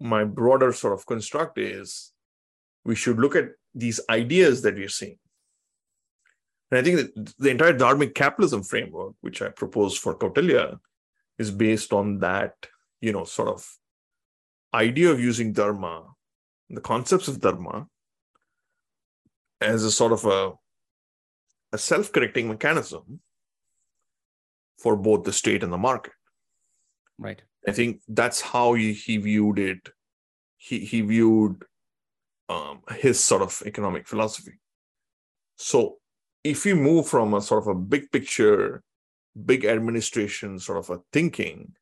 my broader sort of construct is we should look at these ideas that we're seeing. And I think that the entire Dharmic capitalism framework, which I proposed for Kautilya, is based on that, you know, sort of idea of using dharma, the concepts of dharma, as a sort of a, a self-correcting mechanism for both the state and the market. Right. I think that's how he, he viewed it. He he viewed um, his sort of economic philosophy. So if we move from a sort of a big picture, big administration sort of a thinking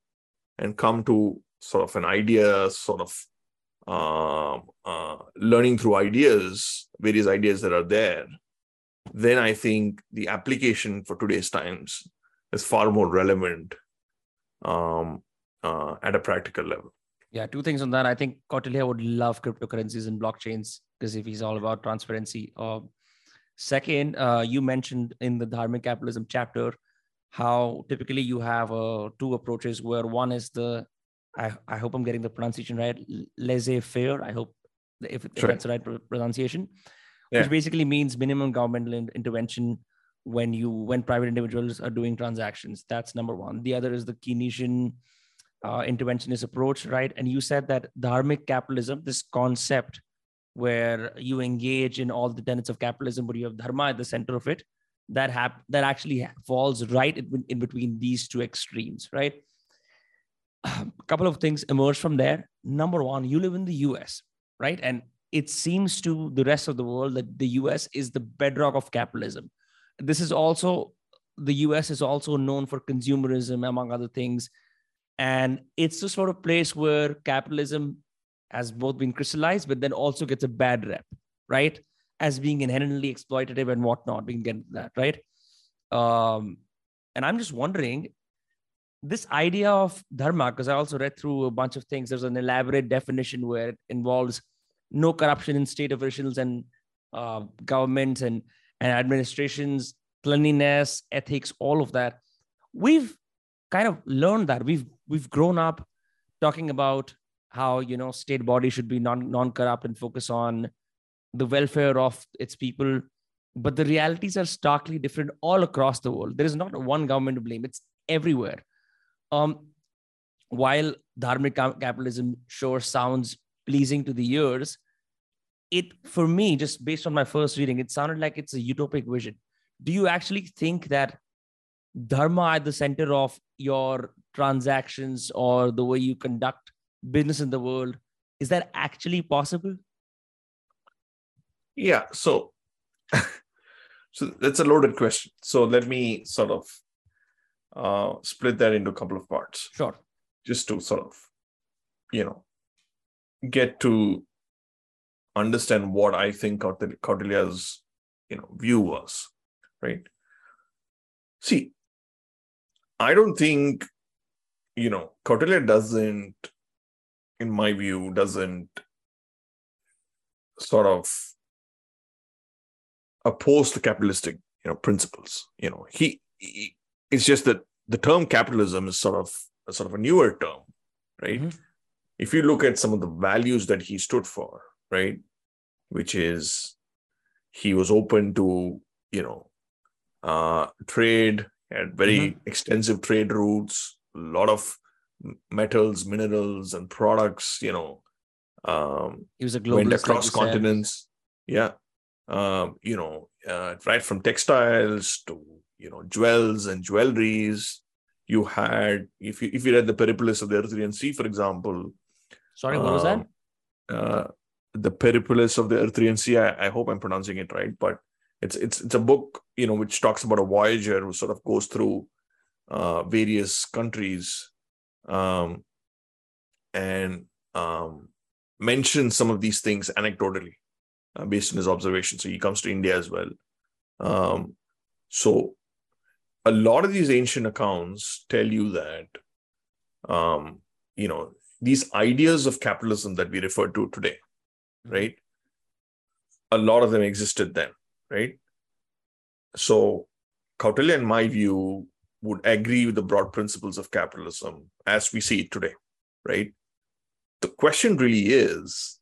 and come to sort of an idea, sort of uh, uh, learning through ideas, various ideas that are there, then I think the application for today's times is far more relevant um, uh, at a practical level. Yeah, two things on that. I think Kautilya would love cryptocurrencies and blockchains because if he's all about transparency. Uh, second, uh, you mentioned in the Dharmic Capitalism chapter how typically you have uh, two approaches where one is the, I, I hope I'm getting the pronunciation right, laissez-faire. I hope if, if that's the right pronunciation, yeah. which basically means minimum governmental intervention when you when private individuals are doing transactions. That's number one. The other is the Keynesian uh, interventionist approach, right? And you said that dharmic capitalism, this concept where you engage in all the tenets of capitalism, but you have dharma at the center of it, that hap- that actually falls right in, in between these two extremes, right? A couple of things emerge from there. Number one, you live in the US, right? And it seems to the rest of the world that the US is the bedrock of capitalism. This is also the US is also known for consumerism, among other things and it's the sort of place where capitalism has both been crystallized, but then also gets a bad rep, right? As being inherently exploitative and whatnot. We can get that, right? Um, and I'm just wondering this idea of dharma, because I also read through a bunch of things. There's an elaborate definition where it involves no corruption in state officials and uh, governments and, and administrations, cleanliness, ethics, all of that. We've kind of learned that. We've we've grown up talking about how you know state body should be non non corrupt and focus on the welfare of its people. But the realities are starkly different all across the world. There is not one government to blame. It's everywhere. Um, while dharmic capitalism sure sounds pleasing to the ears it for me just based on my first reading it sounded like it's a utopic vision. Do you actually think that dharma at the center of your transactions or the way you conduct business in the world is that actually possible? Yeah so (laughs) so that's a loaded question. So let me sort of uh, split that into a couple of parts. Sure. Just to sort of you know get to understand what i think Kautilya's you know view was right? See i don't think you know Kautilya doesn't in my view, doesn't sort of oppose the capitalistic, you know, principles. You know, he, he it's just that the term capitalism is sort of a sort of a newer term, right? Mm-hmm. If you look at some of the values that he stood for, right, which is he was open to, you know, uh, trade, had very mm-hmm. extensive trade routes, lot of metals, minerals, and products. You know, um, he was a globalist, went across like continents. Yeah, um, you know, uh, right from textiles to you know jewels and jewelries. You had, if you if you read the Periplus of the Erythraean Sea, for example. Sorry, what um, was that? Um, uh, the Periplus of the Erythraean Sea. I, I hope I'm pronouncing it right, but it's it's it's a book you know which talks about a voyager who sort of goes through uh, various countries um, and um, mentions some of these things anecdotally uh, based on his observation. So he comes to India as well. Um, so a lot of these ancient accounts tell you that, um, you know, these ideas of capitalism that we refer to today, right? A lot of them existed then, right? So Kautilya, in my view, would agree with the broad principles of capitalism as we see it today, right? The question really is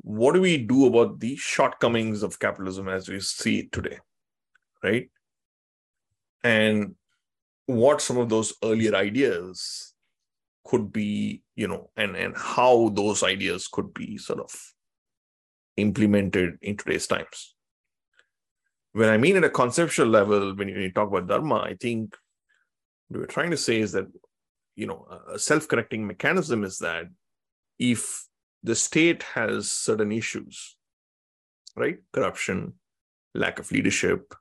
what do we do about the shortcomings of capitalism as we see it today, right? And what some of those earlier ideas could be, you know, and, and how those ideas could be sort of implemented in today's times when I mean at a conceptual level, when you talk about dharma, I think what we're trying to say is that you know a self-correcting mechanism is that if the state has certain issues, right, corruption, lack of leadership,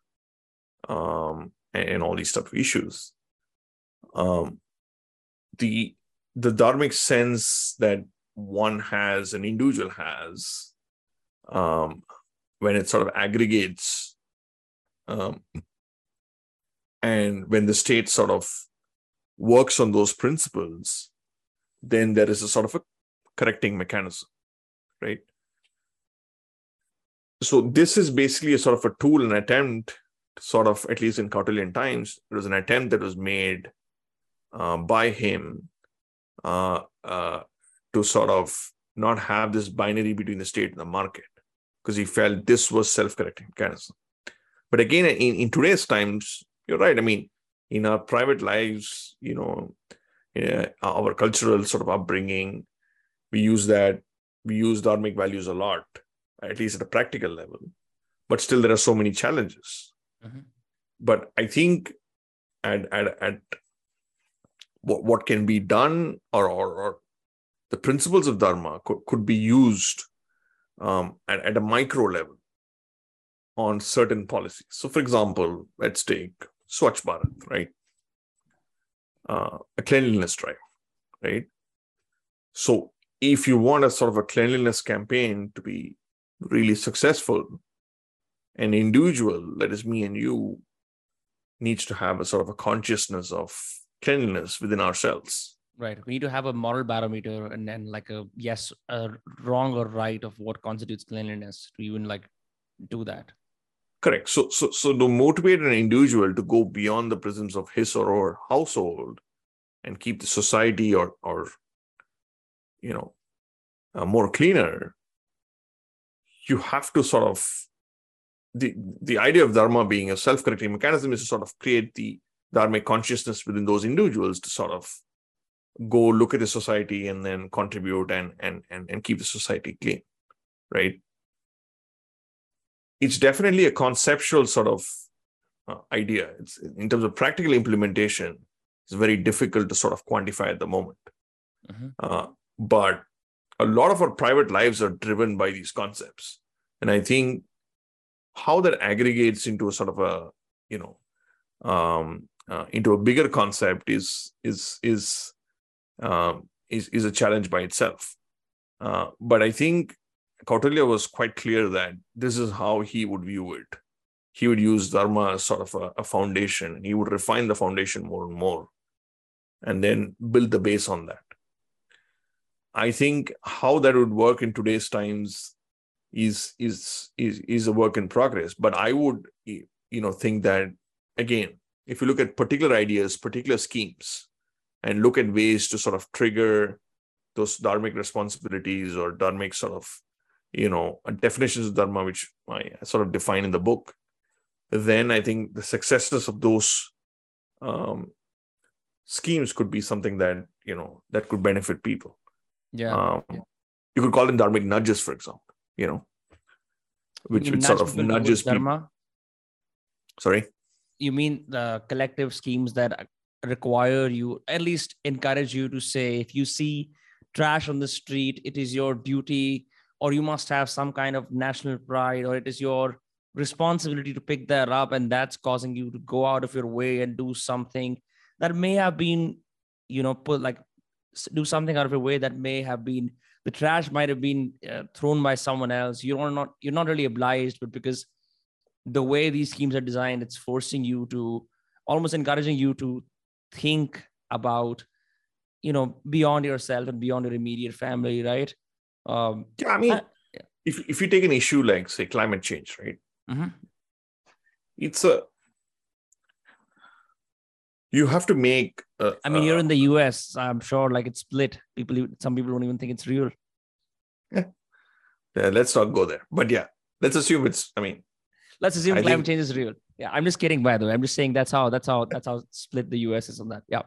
um, and, and all these type of issues, um, the the dharmic sense that one has, an individual has, um, when it sort of aggregates um, and when the state sort of works on those principles, then there is a sort of a correcting mechanism, right? So this is basically a sort of a tool, an attempt, sort of at least in Kautilyan times, it was an attempt that was made uh, by him uh, uh, to sort of not have this binary between the state and the market, because he felt this was self-correcting mechanism. But again, in, in today's times, you're right. I mean, in our private lives, you know, yeah, our cultural sort of upbringing, we use that, we use dharmic values a lot, at least at a practical level. But still, there are so many challenges. Mm-hmm. But I think at, at, at what, what can be done or, or, or the principles of dharma could, could be used um, at, at a micro level on certain policies. So, for example, let's take Swachh Bharat, right? Uh, a cleanliness drive, right? So, if you want a sort of a cleanliness campaign to be really successful, an individual, that is me and you, needs to have a sort of a consciousness of cleanliness within ourselves. Right. We need to have a moral barometer and then like a yes, a wrong or right of what constitutes cleanliness to even like do that. Correct. So, so, so to motivate an individual to go beyond the prisms of his or her household and keep the society or, or you know, uh, more cleaner, you have to sort of the the idea of dharma being a self-correcting mechanism is to sort of create the dharmic consciousness within those individuals to sort of go look at the society and then contribute and and and, and keep the society clean right it's definitely a conceptual sort of uh, idea it's in terms of practical implementation it's very difficult to sort of quantify at the moment mm-hmm. uh, but a lot of our private lives are driven by these concepts and i think how that aggregates into a sort of a you know um, uh, into a bigger concept is is is um, is is a challenge by itself. Uh, but I think Kautilya was quite clear that this is how he would view it. He would use dharma as sort of a, a foundation. He would refine the foundation more and more, and then build the base on that. I think how that would work in today's times is is is is a work in progress. But I would you know think that again, if you look at particular ideas, particular schemes, and look at ways to sort of trigger those dharmic responsibilities or dharmic sort of you know definitions of dharma which i sort of define in the book then i think the successes of those um, schemes could be something that you know that could benefit people. Yeah, um, yeah. you could call them dharmic nudges for example you know which would sort of nudges people. sorry? You mean the collective schemes that require you at least encourage you to say if you see trash on the street it is your duty or you must have some kind of national pride or it is your responsibility to pick that up and that's causing you to go out of your way and do something that may have been you know put like do something out of your way that may have been the trash might have been uh, thrown by someone else. You're not you're not really obliged but because the way these schemes are designed it's forcing you to almost encouraging you to think about you know beyond yourself and beyond your immediate family right um yeah i mean I, if, if you take an issue like say climate change right mm-hmm. it's a you have to make a, i mean you're in the us i'm sure like it's split people some people don't even think it's real yeah. yeah let's not go there but yeah let's assume it's i mean let's assume I climate think, change is real yeah, I'm just kidding. By the way, I'm just saying that's how that's how that's how split the U.S. is on that. Yeah.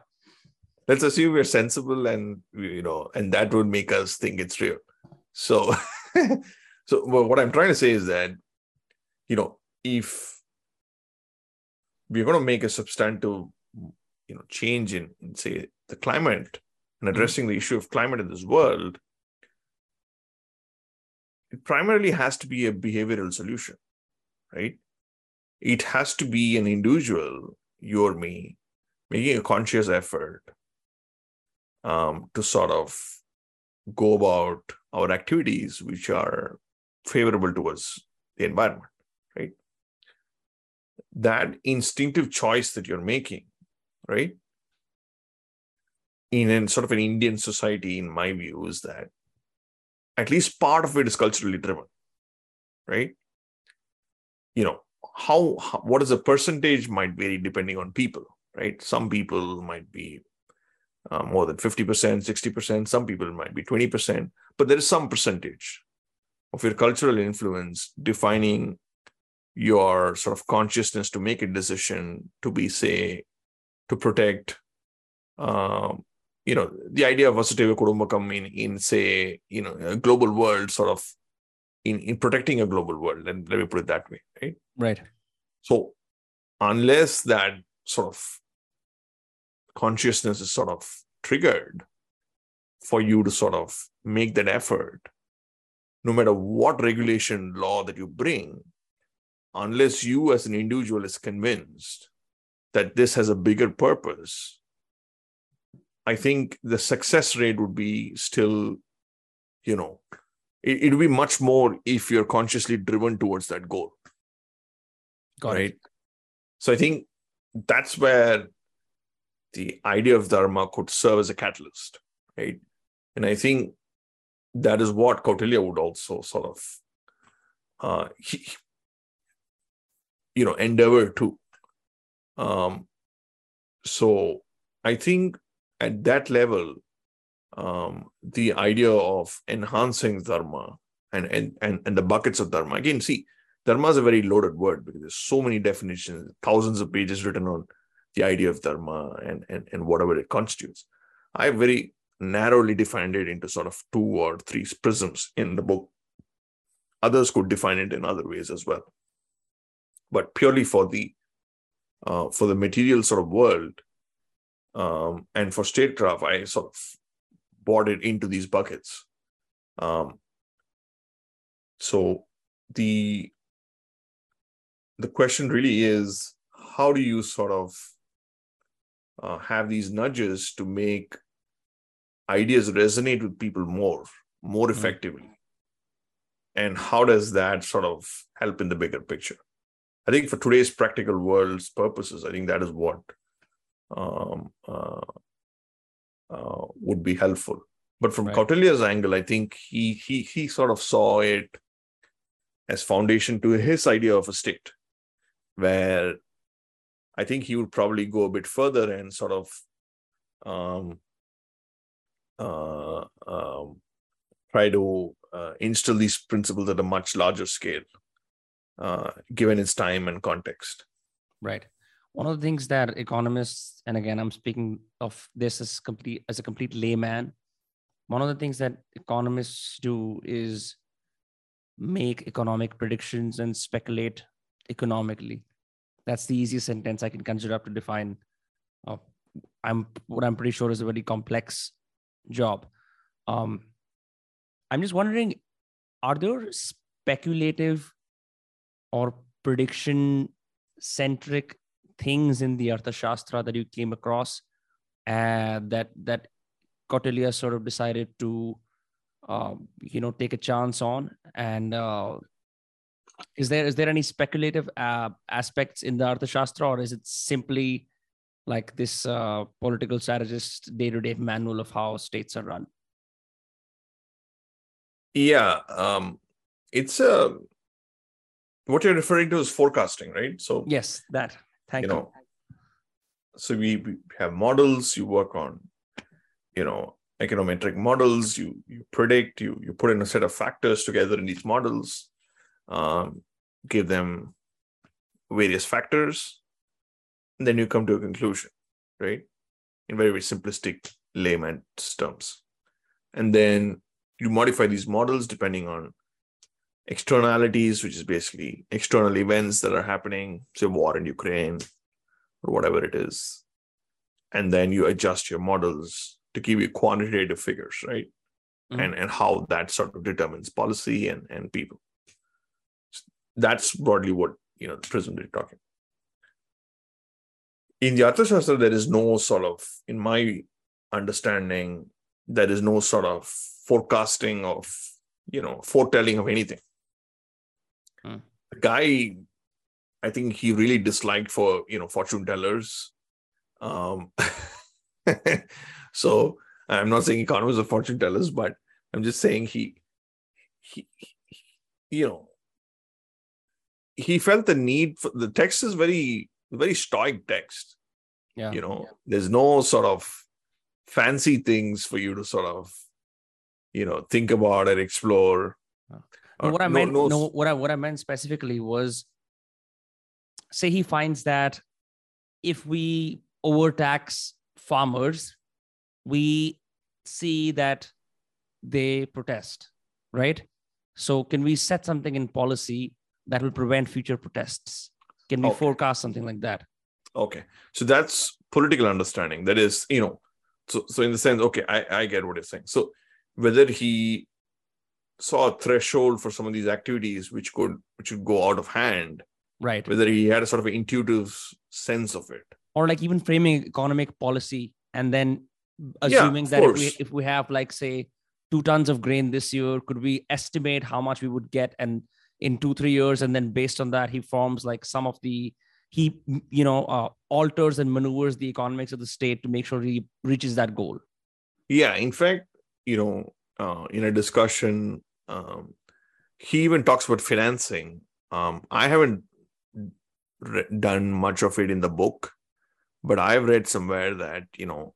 Let's assume we're sensible, and you know, and that would make us think it's real. So, (laughs) so what I'm trying to say is that, you know, if we're going to make a substantive, you know, change in, in say the climate and mm-hmm. addressing mm-hmm. the issue of climate in this world, it primarily has to be a behavioral solution, right? it has to be an individual, you or me, making a conscious effort um, to sort of go about our activities which are favorable towards the environment, right? That instinctive choice that you're making, right? In a sort of an Indian society, in my view, is that at least part of it is culturally driven, right? You know, how, how what is the percentage might vary depending on people right some people might be uh, more than 50% 60% some people might be 20% but there is some percentage of your cultural influence defining your sort of consciousness to make a decision to be say to protect um, you know the idea of vasudhaiva kutumbakam in in say you know a global world sort of in, in protecting a global world and let me put it that way right? Right. So unless that sort of consciousness is sort of triggered for you to sort of make that effort no matter what regulation law that you bring unless you as an individual is convinced that this has a bigger purpose i think the success rate would be still you know, it, it'll be much more if you're consciously driven towards that goal. Got right? it. So I think that's where the idea of dharma could serve as a catalyst, right? And I think that is what Kautilya would also sort of, uh, he, you know, endeavor to. Um, so I think at that level, um, the idea of enhancing dharma and, and and and the buckets of dharma again. See, dharma is a very loaded word because there's so many definitions, thousands of pages written on the idea of dharma and and, and whatever it constitutes. I very narrowly defined it into sort of two or three prisms in the book. Others could define it in other ways as well. But purely for the uh, for the material sort of world um, and for statecraft, I sort of brought it into these buckets. Um, so the the question really is how do you sort of uh, have these nudges to make ideas resonate with people more more Mhm. effectively and how does that sort of help in the bigger picture i think for today's practical world's purposes i think that is what um, uh, uh, would be helpful but from Right. Kautilya's angle i think he he he sort of saw it as foundation to his idea of a state where i think he would probably go a bit further and sort of um, uh, um, try to uh, instill these principles at a much larger scale, uh, given its time and context. Right. One of the things that economists, and again, I'm speaking of this as complete as a complete layman. One of the things that economists do is make economic predictions and speculate economically. That's the easiest sentence I can conjure up to define. Uh, I'm what I'm pretty sure is a very complex job. Um, I'm just wondering, are there speculative or prediction centric things in the Arthashastra that you came across uh, that that Kautilya sort of decided to uh, you know take a chance on and uh, is there is there any speculative uh, aspects in the Arthashastra or is it simply like this uh, political strategist day-to-day manual of how states are run Yeah, um, it's a what you're referring to is forecasting, right? So yes that thank you you, know, so we, we have models. You work on, you know, econometric models. You you predict. You you put in a set of factors together in these models. Um, give them various factors, and then you come to a conclusion, right? In very very simplistic layman's terms, and then you modify these models depending on externalities, which is basically external events that are happening, say war in Ukraine or whatever it is. And then you adjust your models to give you quantitative figures, right? Mhm. And and how that sort of determines policy and, and people. That's broadly what you know the prism they're talking. In the Arthashastra, there is no sort of, in my understanding, there is no sort of forecasting of you know foretelling of anything Hmm. the guy i think he really disliked for you know fortune tellers um (laughs) so i'm not saying economists are fortune tellers but i'm just saying he he, he you know he felt the need for the text is very very stoic text. Yeah. You know there's no sort of fancy things for you to sort of you know think about and explore. No, Or what I no- meant, no- no, what I what I meant specifically was, say he finds that if we overtax farmers, we see that they protest, right? So can we set something in policy that will prevent future protests? Can we Okay. forecast something like that? okay so that's political understanding that is you know so so in the sense okay i i get what you're saying so whether he saw a threshold for some of these activities which could which would go out of hand Right. whether he had a sort of intuitive sense of it or like even framing economic policy and then assuming of that if we, if we have like say two tons of grain this year. Could we estimate how much we would get and in two three years? And then based on that, he forms like some of the he you know uh, alters and maneuvers the economics of the state to make sure he reaches that goal. Yeah, in fact, you know, uh, in a discussion, um, he even talks about financing. Um, I haven't re- done much of it in the book, but I've read somewhere that you know,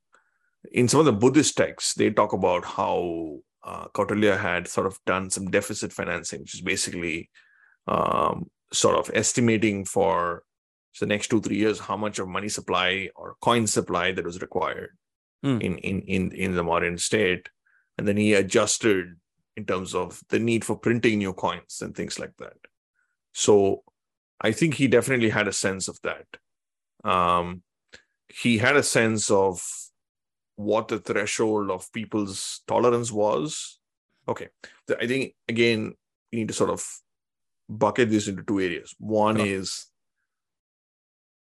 in some of the Buddhist texts, they talk about how uh, had sort of done some deficit financing, which is basically um, sort of estimating for the next two three years how much of money supply or coin supply that was required mm. in, in in in the modern state, and then he adjusted in terms of the need for printing new coins and things like that. So I think he definitely had a sense of that. Um, he had a sense of what the threshold of people's tolerance was. Okay. I think, again, you need to sort of bucket this into two areas. One is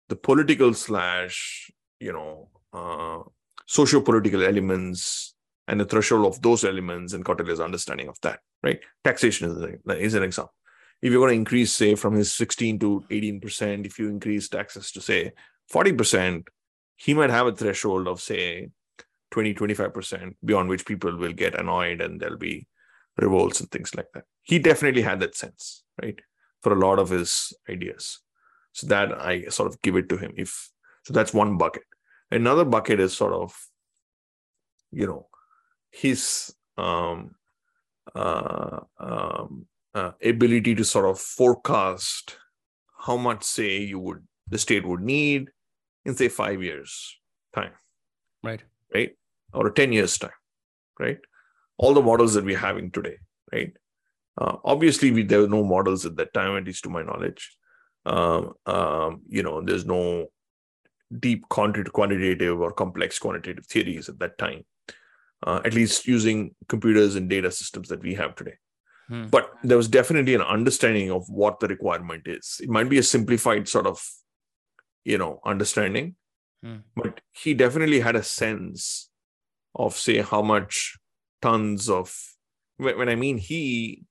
the political slash, you know, uh, socio-political elements and the threshold of those elements and Kautilya's understanding of that, right? Taxation is, a, is an example if you're going to increase, say, from his 16 to 18%, if you increase taxes to, say, 40%, he might have a threshold of, say, 20, 25%, beyond which people will get annoyed and there'll be revolts and things like that. He definitely had that sense, right? For a lot of his ideas. So that I sort of give it to him. If so, that's one bucket. Another bucket is sort of, you know, his um, uh, um, uh, ability to sort of forecast how much say you would the state would need in say five years time right right or a 10 years time right all the models that we're having today right uh, obviously we, there were no models at that time at least to my knowledge um, um, you know there's no deep quantitative or complex quantitative theories at that time uh, at least using computers and data systems that we have today Hmm. But there was definitely an understanding of what the requirement is. It might be a simplified sort of, you know, understanding, hmm. but he definitely had a sense of, say, how much tons of, when I mean he,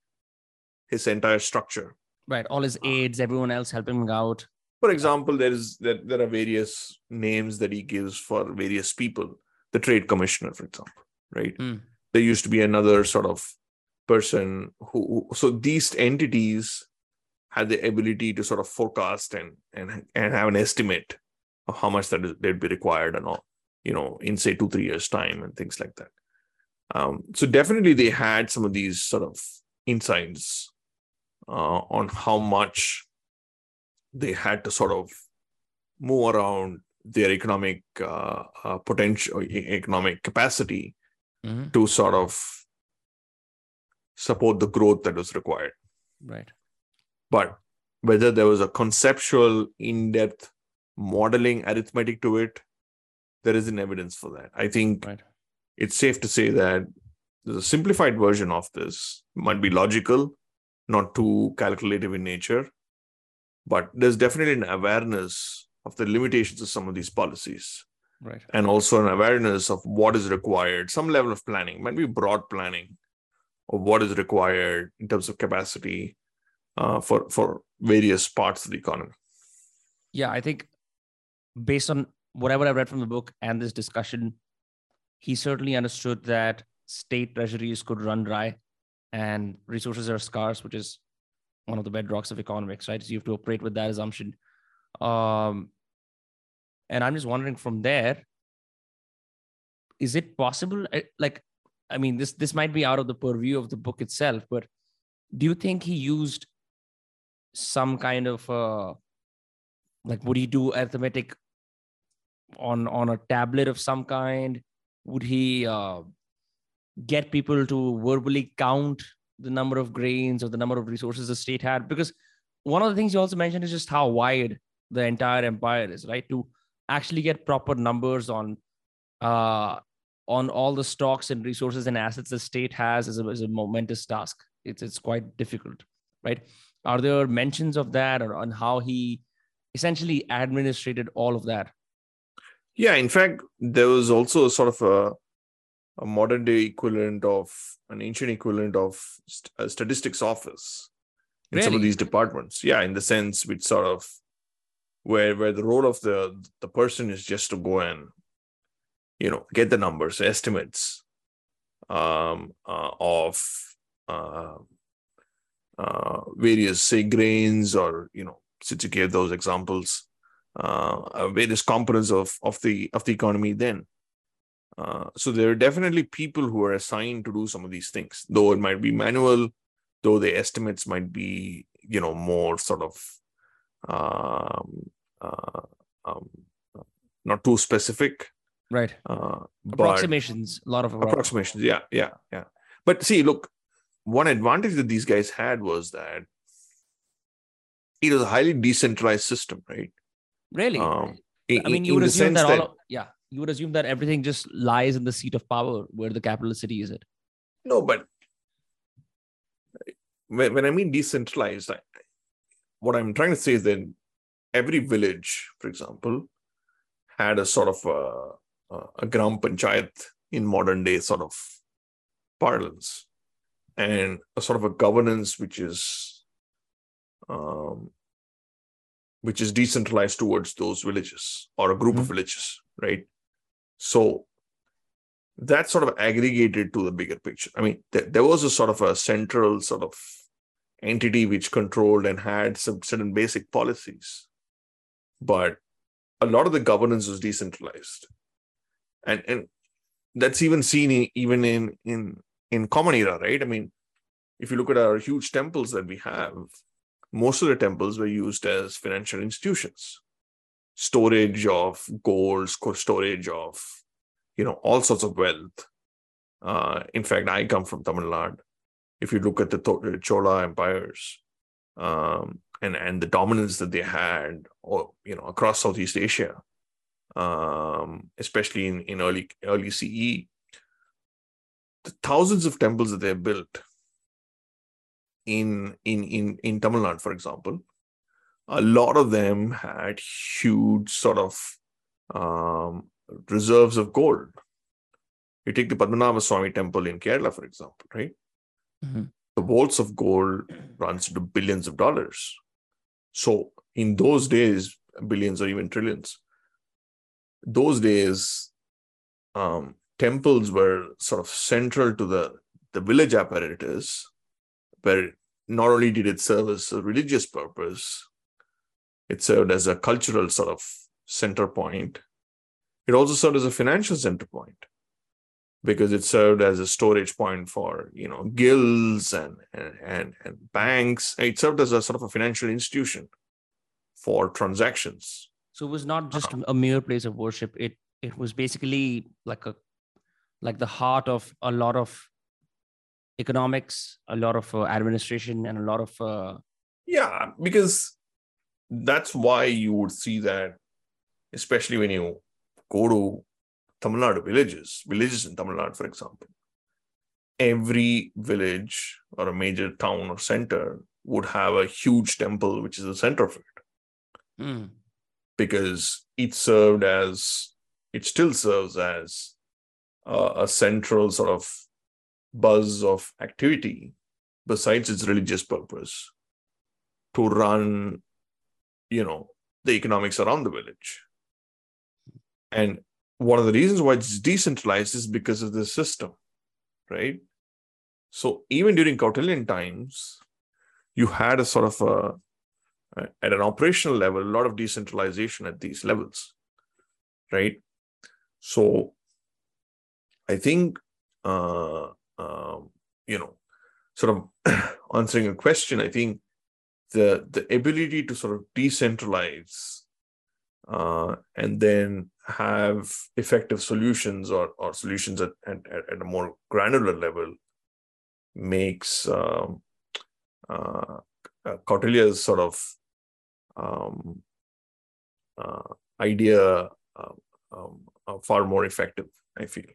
his entire structure. Right. All his aides, everyone else helping him out. For example, there is there, there are various names that he gives for various people. The trade commissioner, for example, right? Hmm. There used to be another sort of person who so these entities had the ability to sort of forecast and and and have an estimate of how much that they'd be required and all you know in say two three years time and things like that um, so definitely they had some of these sort of insights uh, on how much they had to sort of move around their economic uh, uh, potential economic capacity mm-hmm. to sort of support the growth that was required. Right. But whether there was a conceptual, in depth modeling arithmetic to it, there isn't evidence for that. I think right. it's safe to say that there's a simplified version of this, might be logical, not too calculative in nature, but there's definitely an awareness of the limitations of some of these policies. Right. And also an awareness of what is required, some level of planning, might be broad planning, of what is required in terms of capacity uh, for for various parts of the economy. Yeah, I think based on whatever I read from the book and this discussion, he certainly understood that state treasuries could run dry and resources are scarce, which is one of the bedrocks of economics, right? So you have to operate with that assumption. Um, and I'm just wondering from there, is it possible? Like, I mean, this this might be out of the purview of the book itself, but do you think he used some kind of uh, like would he do arithmetic on on a tablet of some kind? Would he uh, get people to verbally count the number of grains or the number of resources the state had? Because one of the things you also mentioned is just how wide the entire empire is, right? To actually get proper numbers on uh, on all the stocks and resources and assets the state has is a, is a momentous task. It's it's quite difficult, right? Are there mentions of that or on how he essentially administrated all of that? Yeah, in fact, there was also a sort of a a modern day equivalent of an ancient equivalent of st- a statistics office in some of these departments. Yeah, in the sense which sort of where where the role of the the person is just to go and you know get the numbers, estimates um, uh, of uh, uh, various say grains or you know since you gave those examples uh, uh, various components of of the of the economy then uh, so there are definitely people who are assigned to do some of these things though it might be manual though the estimates might be you know more sort of um, uh, um, not too specific Right. uh, but Approximations. A lot of approximations yeah yeah yeah but see look one advantage that these guys had was that it was a highly decentralized system right Really. um I mean, you would assume that, all. Of, yeah, you would assume that everything just lies in the seat of power, where the capital city is. It. no but when, when i mean decentralized I, what i'm trying to say is that every village for example had a sort of a, a, a gram panchayat in modern day sort of parlance and a sort of a governance which is um, which is decentralized towards those villages or a group of hmm. villages right? So that sort of aggregated to the bigger picture. I mean there, there was a sort of a central sort of entity which controlled and had some certain basic policies but a lot of the governance was decentralized. And and that's even seen in, even in in in common era right? I mean if you look at our huge temples that we have most of the temples were used as financial institutions. Storage of gold storage of you know all sorts of wealth. Uh, in fact i come from tamil nadu. If you look at the chola empires um, and and the dominance that they had or you know across southeast asia um, especially in, in early early ce the thousands of temples that they built in in in in Tamil Nadu, for example, a lot of them had huge sort of um, reserves of gold. You take the Padmanabha Swami temple in Kerala, for example, right? Mhm. The vaults of gold runs into billions of dollars. So in those days, billions or even trillions. Those days, um, temples were sort of central to the the village apparatus where not only did it serve as a religious purpose, it served as a cultural sort of center point. It also served as a financial center point because it served as a storage point for you know guilds and and and, banks. It served as a sort of a financial institution for transactions. So it was not just Uh-huh. a mere place of worship. It it was basically like a like the heart of a lot of economics, a lot of uh, administration, and a lot of uh, Yeah, because that's why you would see that, especially when you go to Tamil Nadu villages, villages in Tamil Nadu, for example, every village or a major town or center would have a huge temple, which is the center of it, mm, because it served as, it still serves as a, a central sort of buzz of activity besides its religious purpose to run you know the economics around the village. And one of the reasons why it's decentralized is because of this system right? So even during Kautilyan times you had a sort of a at an operational level a lot of decentralization at these levels right? So i think uh um, you know sort of (clears throat) answering a question i think the the ability to sort of decentralize uh, and then have effective solutions or or solutions at at, at a more granular level makes um, uh, uh, sort of um, uh, idea um, um, uh, far more effective. I feel.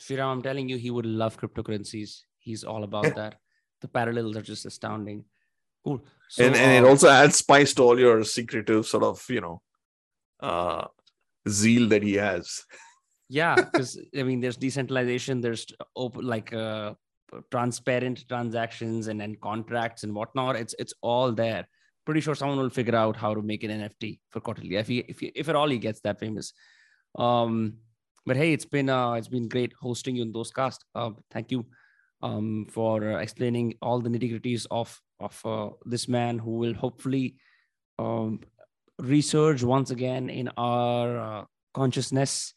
Sriram, I'm telling you, he would love cryptocurrencies. He's all about that. The parallels are just astounding. Cool. So, and and it uh, also adds spice to all your secretive sort of you know uh zeal that he has yeah, (laughs) because I mean, there's decentralization, there's open like uh, transparent transactions and then contracts and whatnot. It's it's all there. Pretty sure someone will figure out how to make an NFT for Kautilya if he if he, if at all he gets that famous. Um, but hey, it's been uh, it's been great hosting you in those cast. Uh, thank you um, for uh, explaining all the nitty gritties of of uh, this man who will hopefully um, resurge once again in our uh, consciousness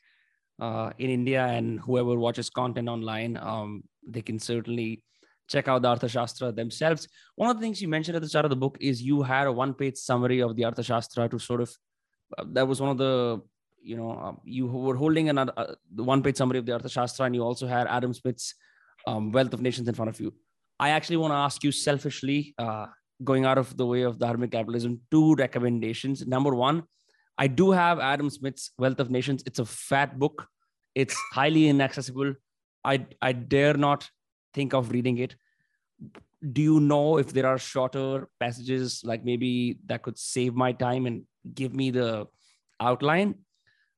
uh, in India. And whoever watches content online, um, they can certainly check out the Arthashastra themselves. One of the things you mentioned at the start of the book is you had a one-page summary of the Arthashastra to sort of uh, that was one of the you know uh, you were holding another uh, one-page summary of the Arthashastra, and you also had Adam Smith's um, Wealth of Nations in front of you. I actually want to ask you selfishly, uh, going out of the way of dharmic capitalism, two recommendations. Number one, I do have Adam Smith's Wealth of Nations. It's a fat book. It's highly inaccessible. I I dare not think of reading it. Do you know if there are shorter passages, like maybe that could save my time and give me the outline?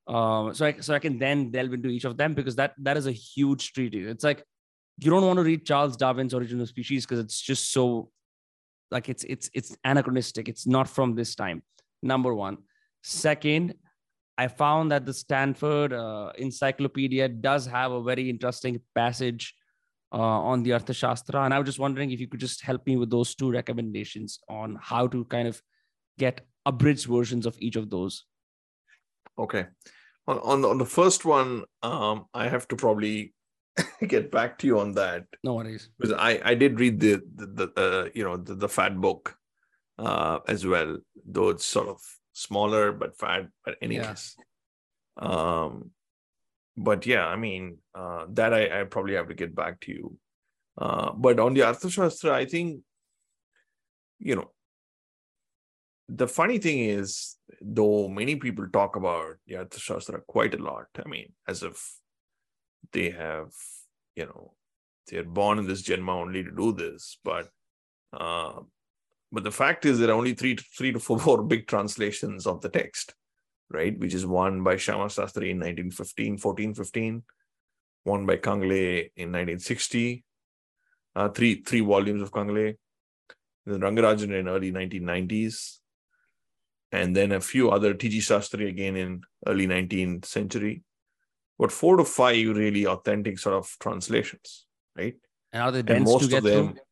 Uh, so I so I can then delve into each of them because that that is a huge treatise. It's like you don't want to read Charles Darwin's Origin of Species because it's just so like it's it's it's anachronistic. It's not from this time. Number one. Second, I found that the Stanford uh, Encyclopedia does have a very interesting passage uh, on the Arthashastra, and I was just wondering if you could just help me with those two recommendations on how to kind of get abridged versions of each of those. Okay, on on the, on the first one, um, I have to probably (laughs) get back to you on that. No worries. Because I I did read the the, the uh, you know the, the fat book uh, as well, though it's sort of smaller but fat. But anyways, yeah. um, but yeah, I mean uh, that I I probably have to get back to you. Uh, but on the Arthashastra, I think you know the funny thing is, though many people talk about Arthashastra quite a lot, I mean, as if they have, you know, they're born in this Janma only to do this. But uh, but the fact is there are only three three to four, (laughs) big translations of the text, right? Which is one by Shyama Sastry in 1915, 1415, one by Kangle in 1960, uh, three three volumes of Kangle, then Rangarajan in early 1990s, and then a few other T.G. Sastry again in early 19th century but four to five really authentic sort of translations, right? And are they dense most to get them, through?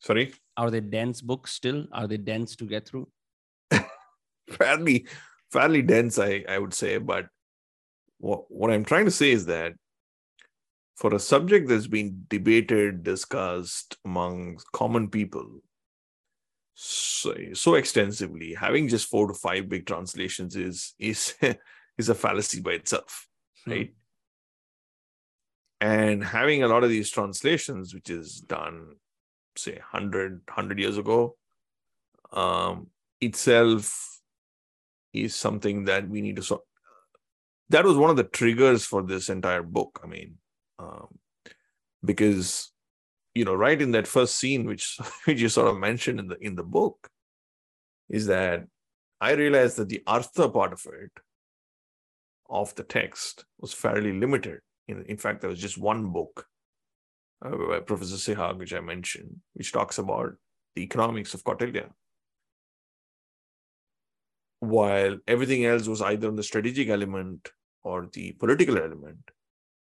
Sorry, are they dense books still? Are they dense to get through? (laughs) fairly, fairly dense, I I would say. But what what I'm trying to say is that for a subject that's been debated, discussed among common people so, so extensively, having just four to five big translations is is (laughs) is a fallacy by itself Hmm. right? And having a lot of these translations, which is done, say, 100, 100 years ago, um, itself is something that we need to sort. That was one of the triggers for this entire book. I mean, um, because you know, right in that first scene, which (laughs) which you sort of mentioned in the in the book, is that I realized that the artha part of it of the text was fairly limited. In, in fact, there was just one book uh, by Professor Sihag, which I mentioned, which talks about the economics of Kautilya. While everything else was either on the strategic element or the political element.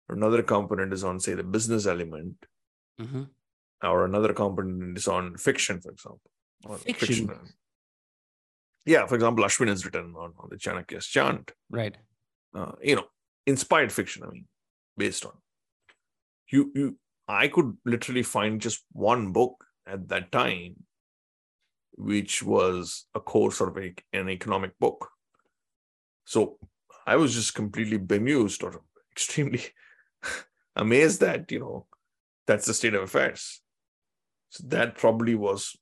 Another component is on, say, the business element, mm-hmm. or another component is on fiction, for example. Fiction. fiction. Yeah, for example, Ashwin has written on, on the Chanakya's chant. Right uh, you know, inspired fiction. I mean, based on you, you. I could literally find just one book at that time, which was a core sort of a, an economic book. So I was just completely bemused or extremely (laughs) amazed that you know that's the state of affairs. So that probably was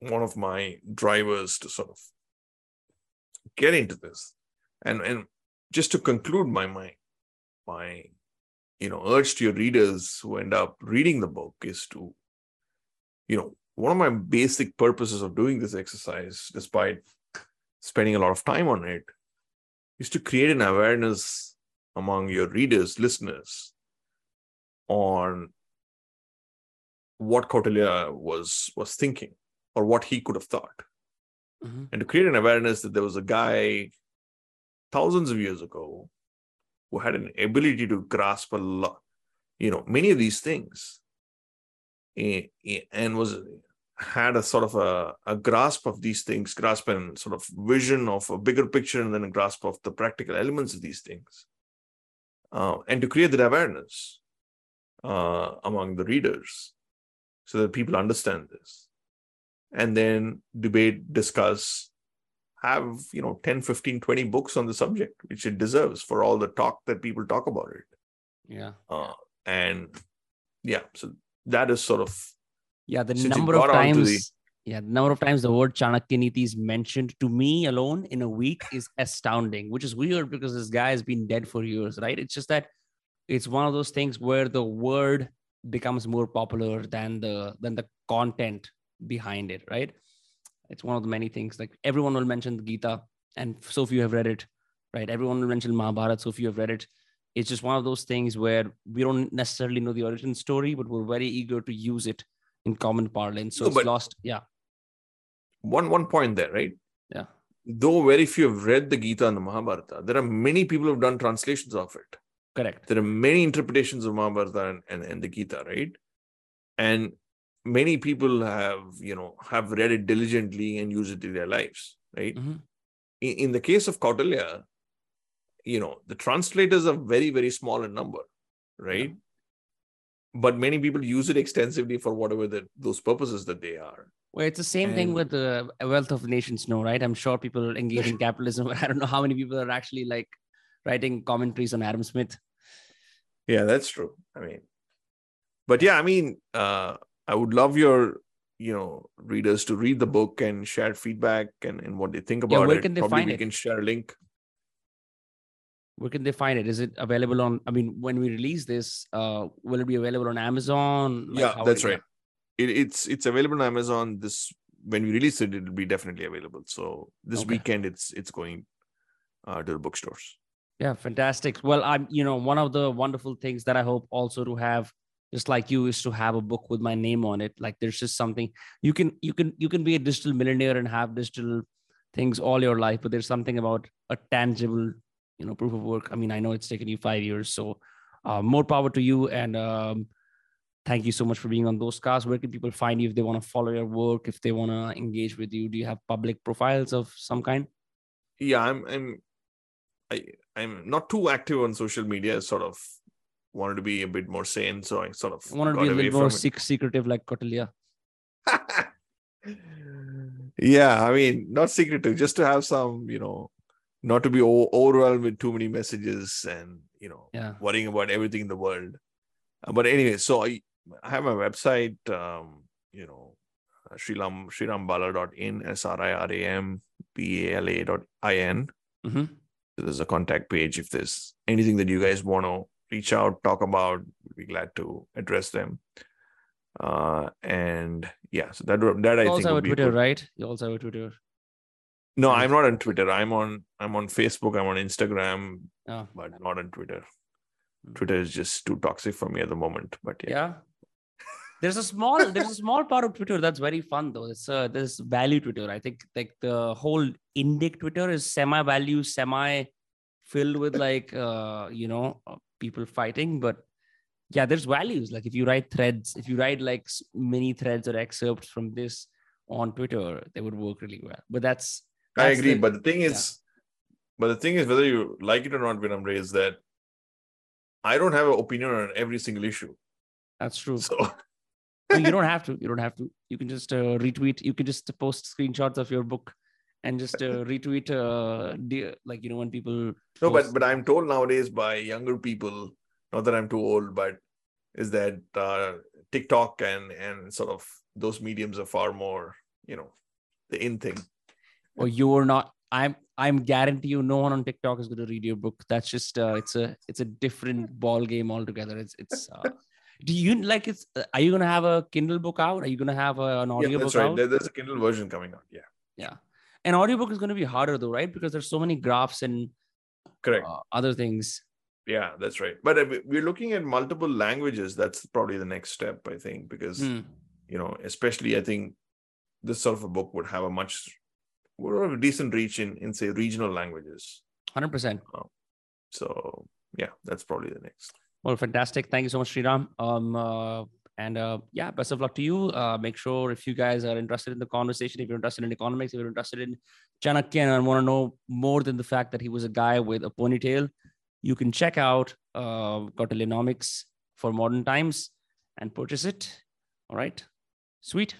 one of my drivers to sort of get into this. And and just to conclude my my my you know urge to your readers who end up reading the book is to you know one of my basic purposes of doing this exercise despite spending a lot of time on it is to create an awareness among your readers, listeners, on what Kautilya was was thinking or what he could have thought, Mhm. and to create an awareness that there was a guy thousands of years ago who had an ability to grasp a lot, you know, many of these things, eh, and was had a sort of a, a grasp of these things, grasp and sort of vision of a bigger picture, and then a grasp of the practical elements of these things, uh, and to create that awareness uh, among the readers, so that people understand this, and then debate, discuss, have you know 10 15 20 books on the subject which it deserves for all the talk that people talk about it Yeah. uh, and yeah so that is sort of Yeah. The number of times. the- Yeah, the number of times the word Chanakya Niti is mentioned to me alone in a week is astounding, which is weird because this guy has been dead for years, right? It's just that it's one of those things where the word becomes more popular than the than the content behind it, right? It's one of the many things. Like everyone will mention the Gita, and so few have read it, right? Everyone will mention Mahabharata, so few have read it. It's just one of those things where we don't necessarily know the origin story, but we're very eager to use it in common parlance. So No, it's lost. Yeah. one one point there right Yeah. though very few have read the gita and the mahabharata there are many people who have done translations of it Correct. there are many interpretations of mahabharata and, and, and the gita right and many people have you know have read it diligently and use it in their lives right Mhm. in, in the case of Kautilya, you know, the translators are very, very small in number, right? But many people use it extensively for whatever the, those purposes that they are. Well, it's the same thing with the wealth of nations no, right? I'm sure people engage in (laughs) capitalism. but (laughs) I don't know how many people are actually like writing commentaries on Adam Smith. Yeah, that's true. I mean, but yeah, I mean, uh, I would love your, you know, readers to read the book and share feedback and, and what they think Yeah, about where it. can they Probably find we it? can share a link. Where can they find it? Is it available on? I mean, when we release this, uh, will it be available on Amazon? Like, yeah, that's right. It, it's it's available on Amazon. This when we release it, it'll be definitely available. So this Okay. weekend, it's it's going uh, to the bookstores. Yeah, fantastic. Well, I'm, you know, one of the wonderful things that I hope also to have, just like you, is to have a book with my name on it. Like there's just something you can, you can, you can be a digital millionaire and have digital things all your life, but there's something about a tangible, you know, proof of work. I mean, I know it's taken you five years, so uh, more power to you. And um, thank you so much for being on those cars. Where can people find you if they want to follow your work, if they want to engage with you? Do you have public profiles of some kind? Yeah, I'm I'm I I'm not too active on social media. Sort of wanted to be a bit more sane, so I sort of I want to be a little more secretive like Kautilya. (laughs) yeah, I mean, not secretive, just to have some, you know, not to be o- overwhelmed with too many messages and you know Yeah. worrying about everything in the world. Uh, but anyway, so I, I have my website, um, you know, uh, Sriram srirambala.in, S R I R A M B A L A dot I N. hmm There's a contact page. If there's anything that you guys want to reach out, talk about, we'd be glad to address them. Uh, and yeah, so that that I You think also have a would be Twitter, good. right? You also have a Twitter. No, I'm not on Twitter. I'm on I'm on Facebook. I'm on Instagram, Oh, but not on Twitter. Mm. Twitter is just too toxic for me at the moment. But yeah, yeah. There's a small there's a small part of Twitter that's very fun though. It's uh there's value Twitter. I think like the whole indic Twitter is semi value, semi filled with like uh you know uh, people fighting, but yeah, there's values. Like if you write threads, if you write like mini threads or excerpts from this on Twitter, they would work really well. But that's I agree. the- but the thing is, but the thing is, whether you like it or not, Vinamre, is that I don't have an opinion on every single issue. that's true. (laughs) So you don't have to. You don't have to. You can just uh, retweet. You can just post screenshots of your book and just uh, (laughs) retweet. Uh, de- like you know when people. no, post- but but I'm told nowadays by younger people, not that I'm too old, but is that uh, TikTok and and sort of those mediums are far more, you know, the in thing. or you're not. I'm. I'm guarantee you, no one on TikTok is going to read your book. That's just. Uh, it's a. It's a different ball game altogether. It's. It's. Uh, do you like? It's. Uh, are you going to have a Kindle book out? Are you going to have a, an Yeah, audio that's book right. out? There- there's a Kindle version coming out. Yeah, Yeah. An audiobook is going to be harder though, right? Because there's so many graphs and correct. uh, other things. Yeah, that's right. But we're looking at multiple languages. That's probably the next step, I think, because Mm. you know, especially I think this sort of a book would have a much would have a decent reach in in say regional languages. 100%. So yeah, that's probably the next. Well, fantastic. Thank you so much, Sriram. Um, uh, and uh, yeah, best of luck to you. Uh, make sure if you guys are interested in the conversation, if you're interested in economics, if you're interested in Chanakya and want to know more than the fact that he was a guy with a ponytail, you can check out uh, Kautilyanomics for modern times and purchase it. All right. Sweet.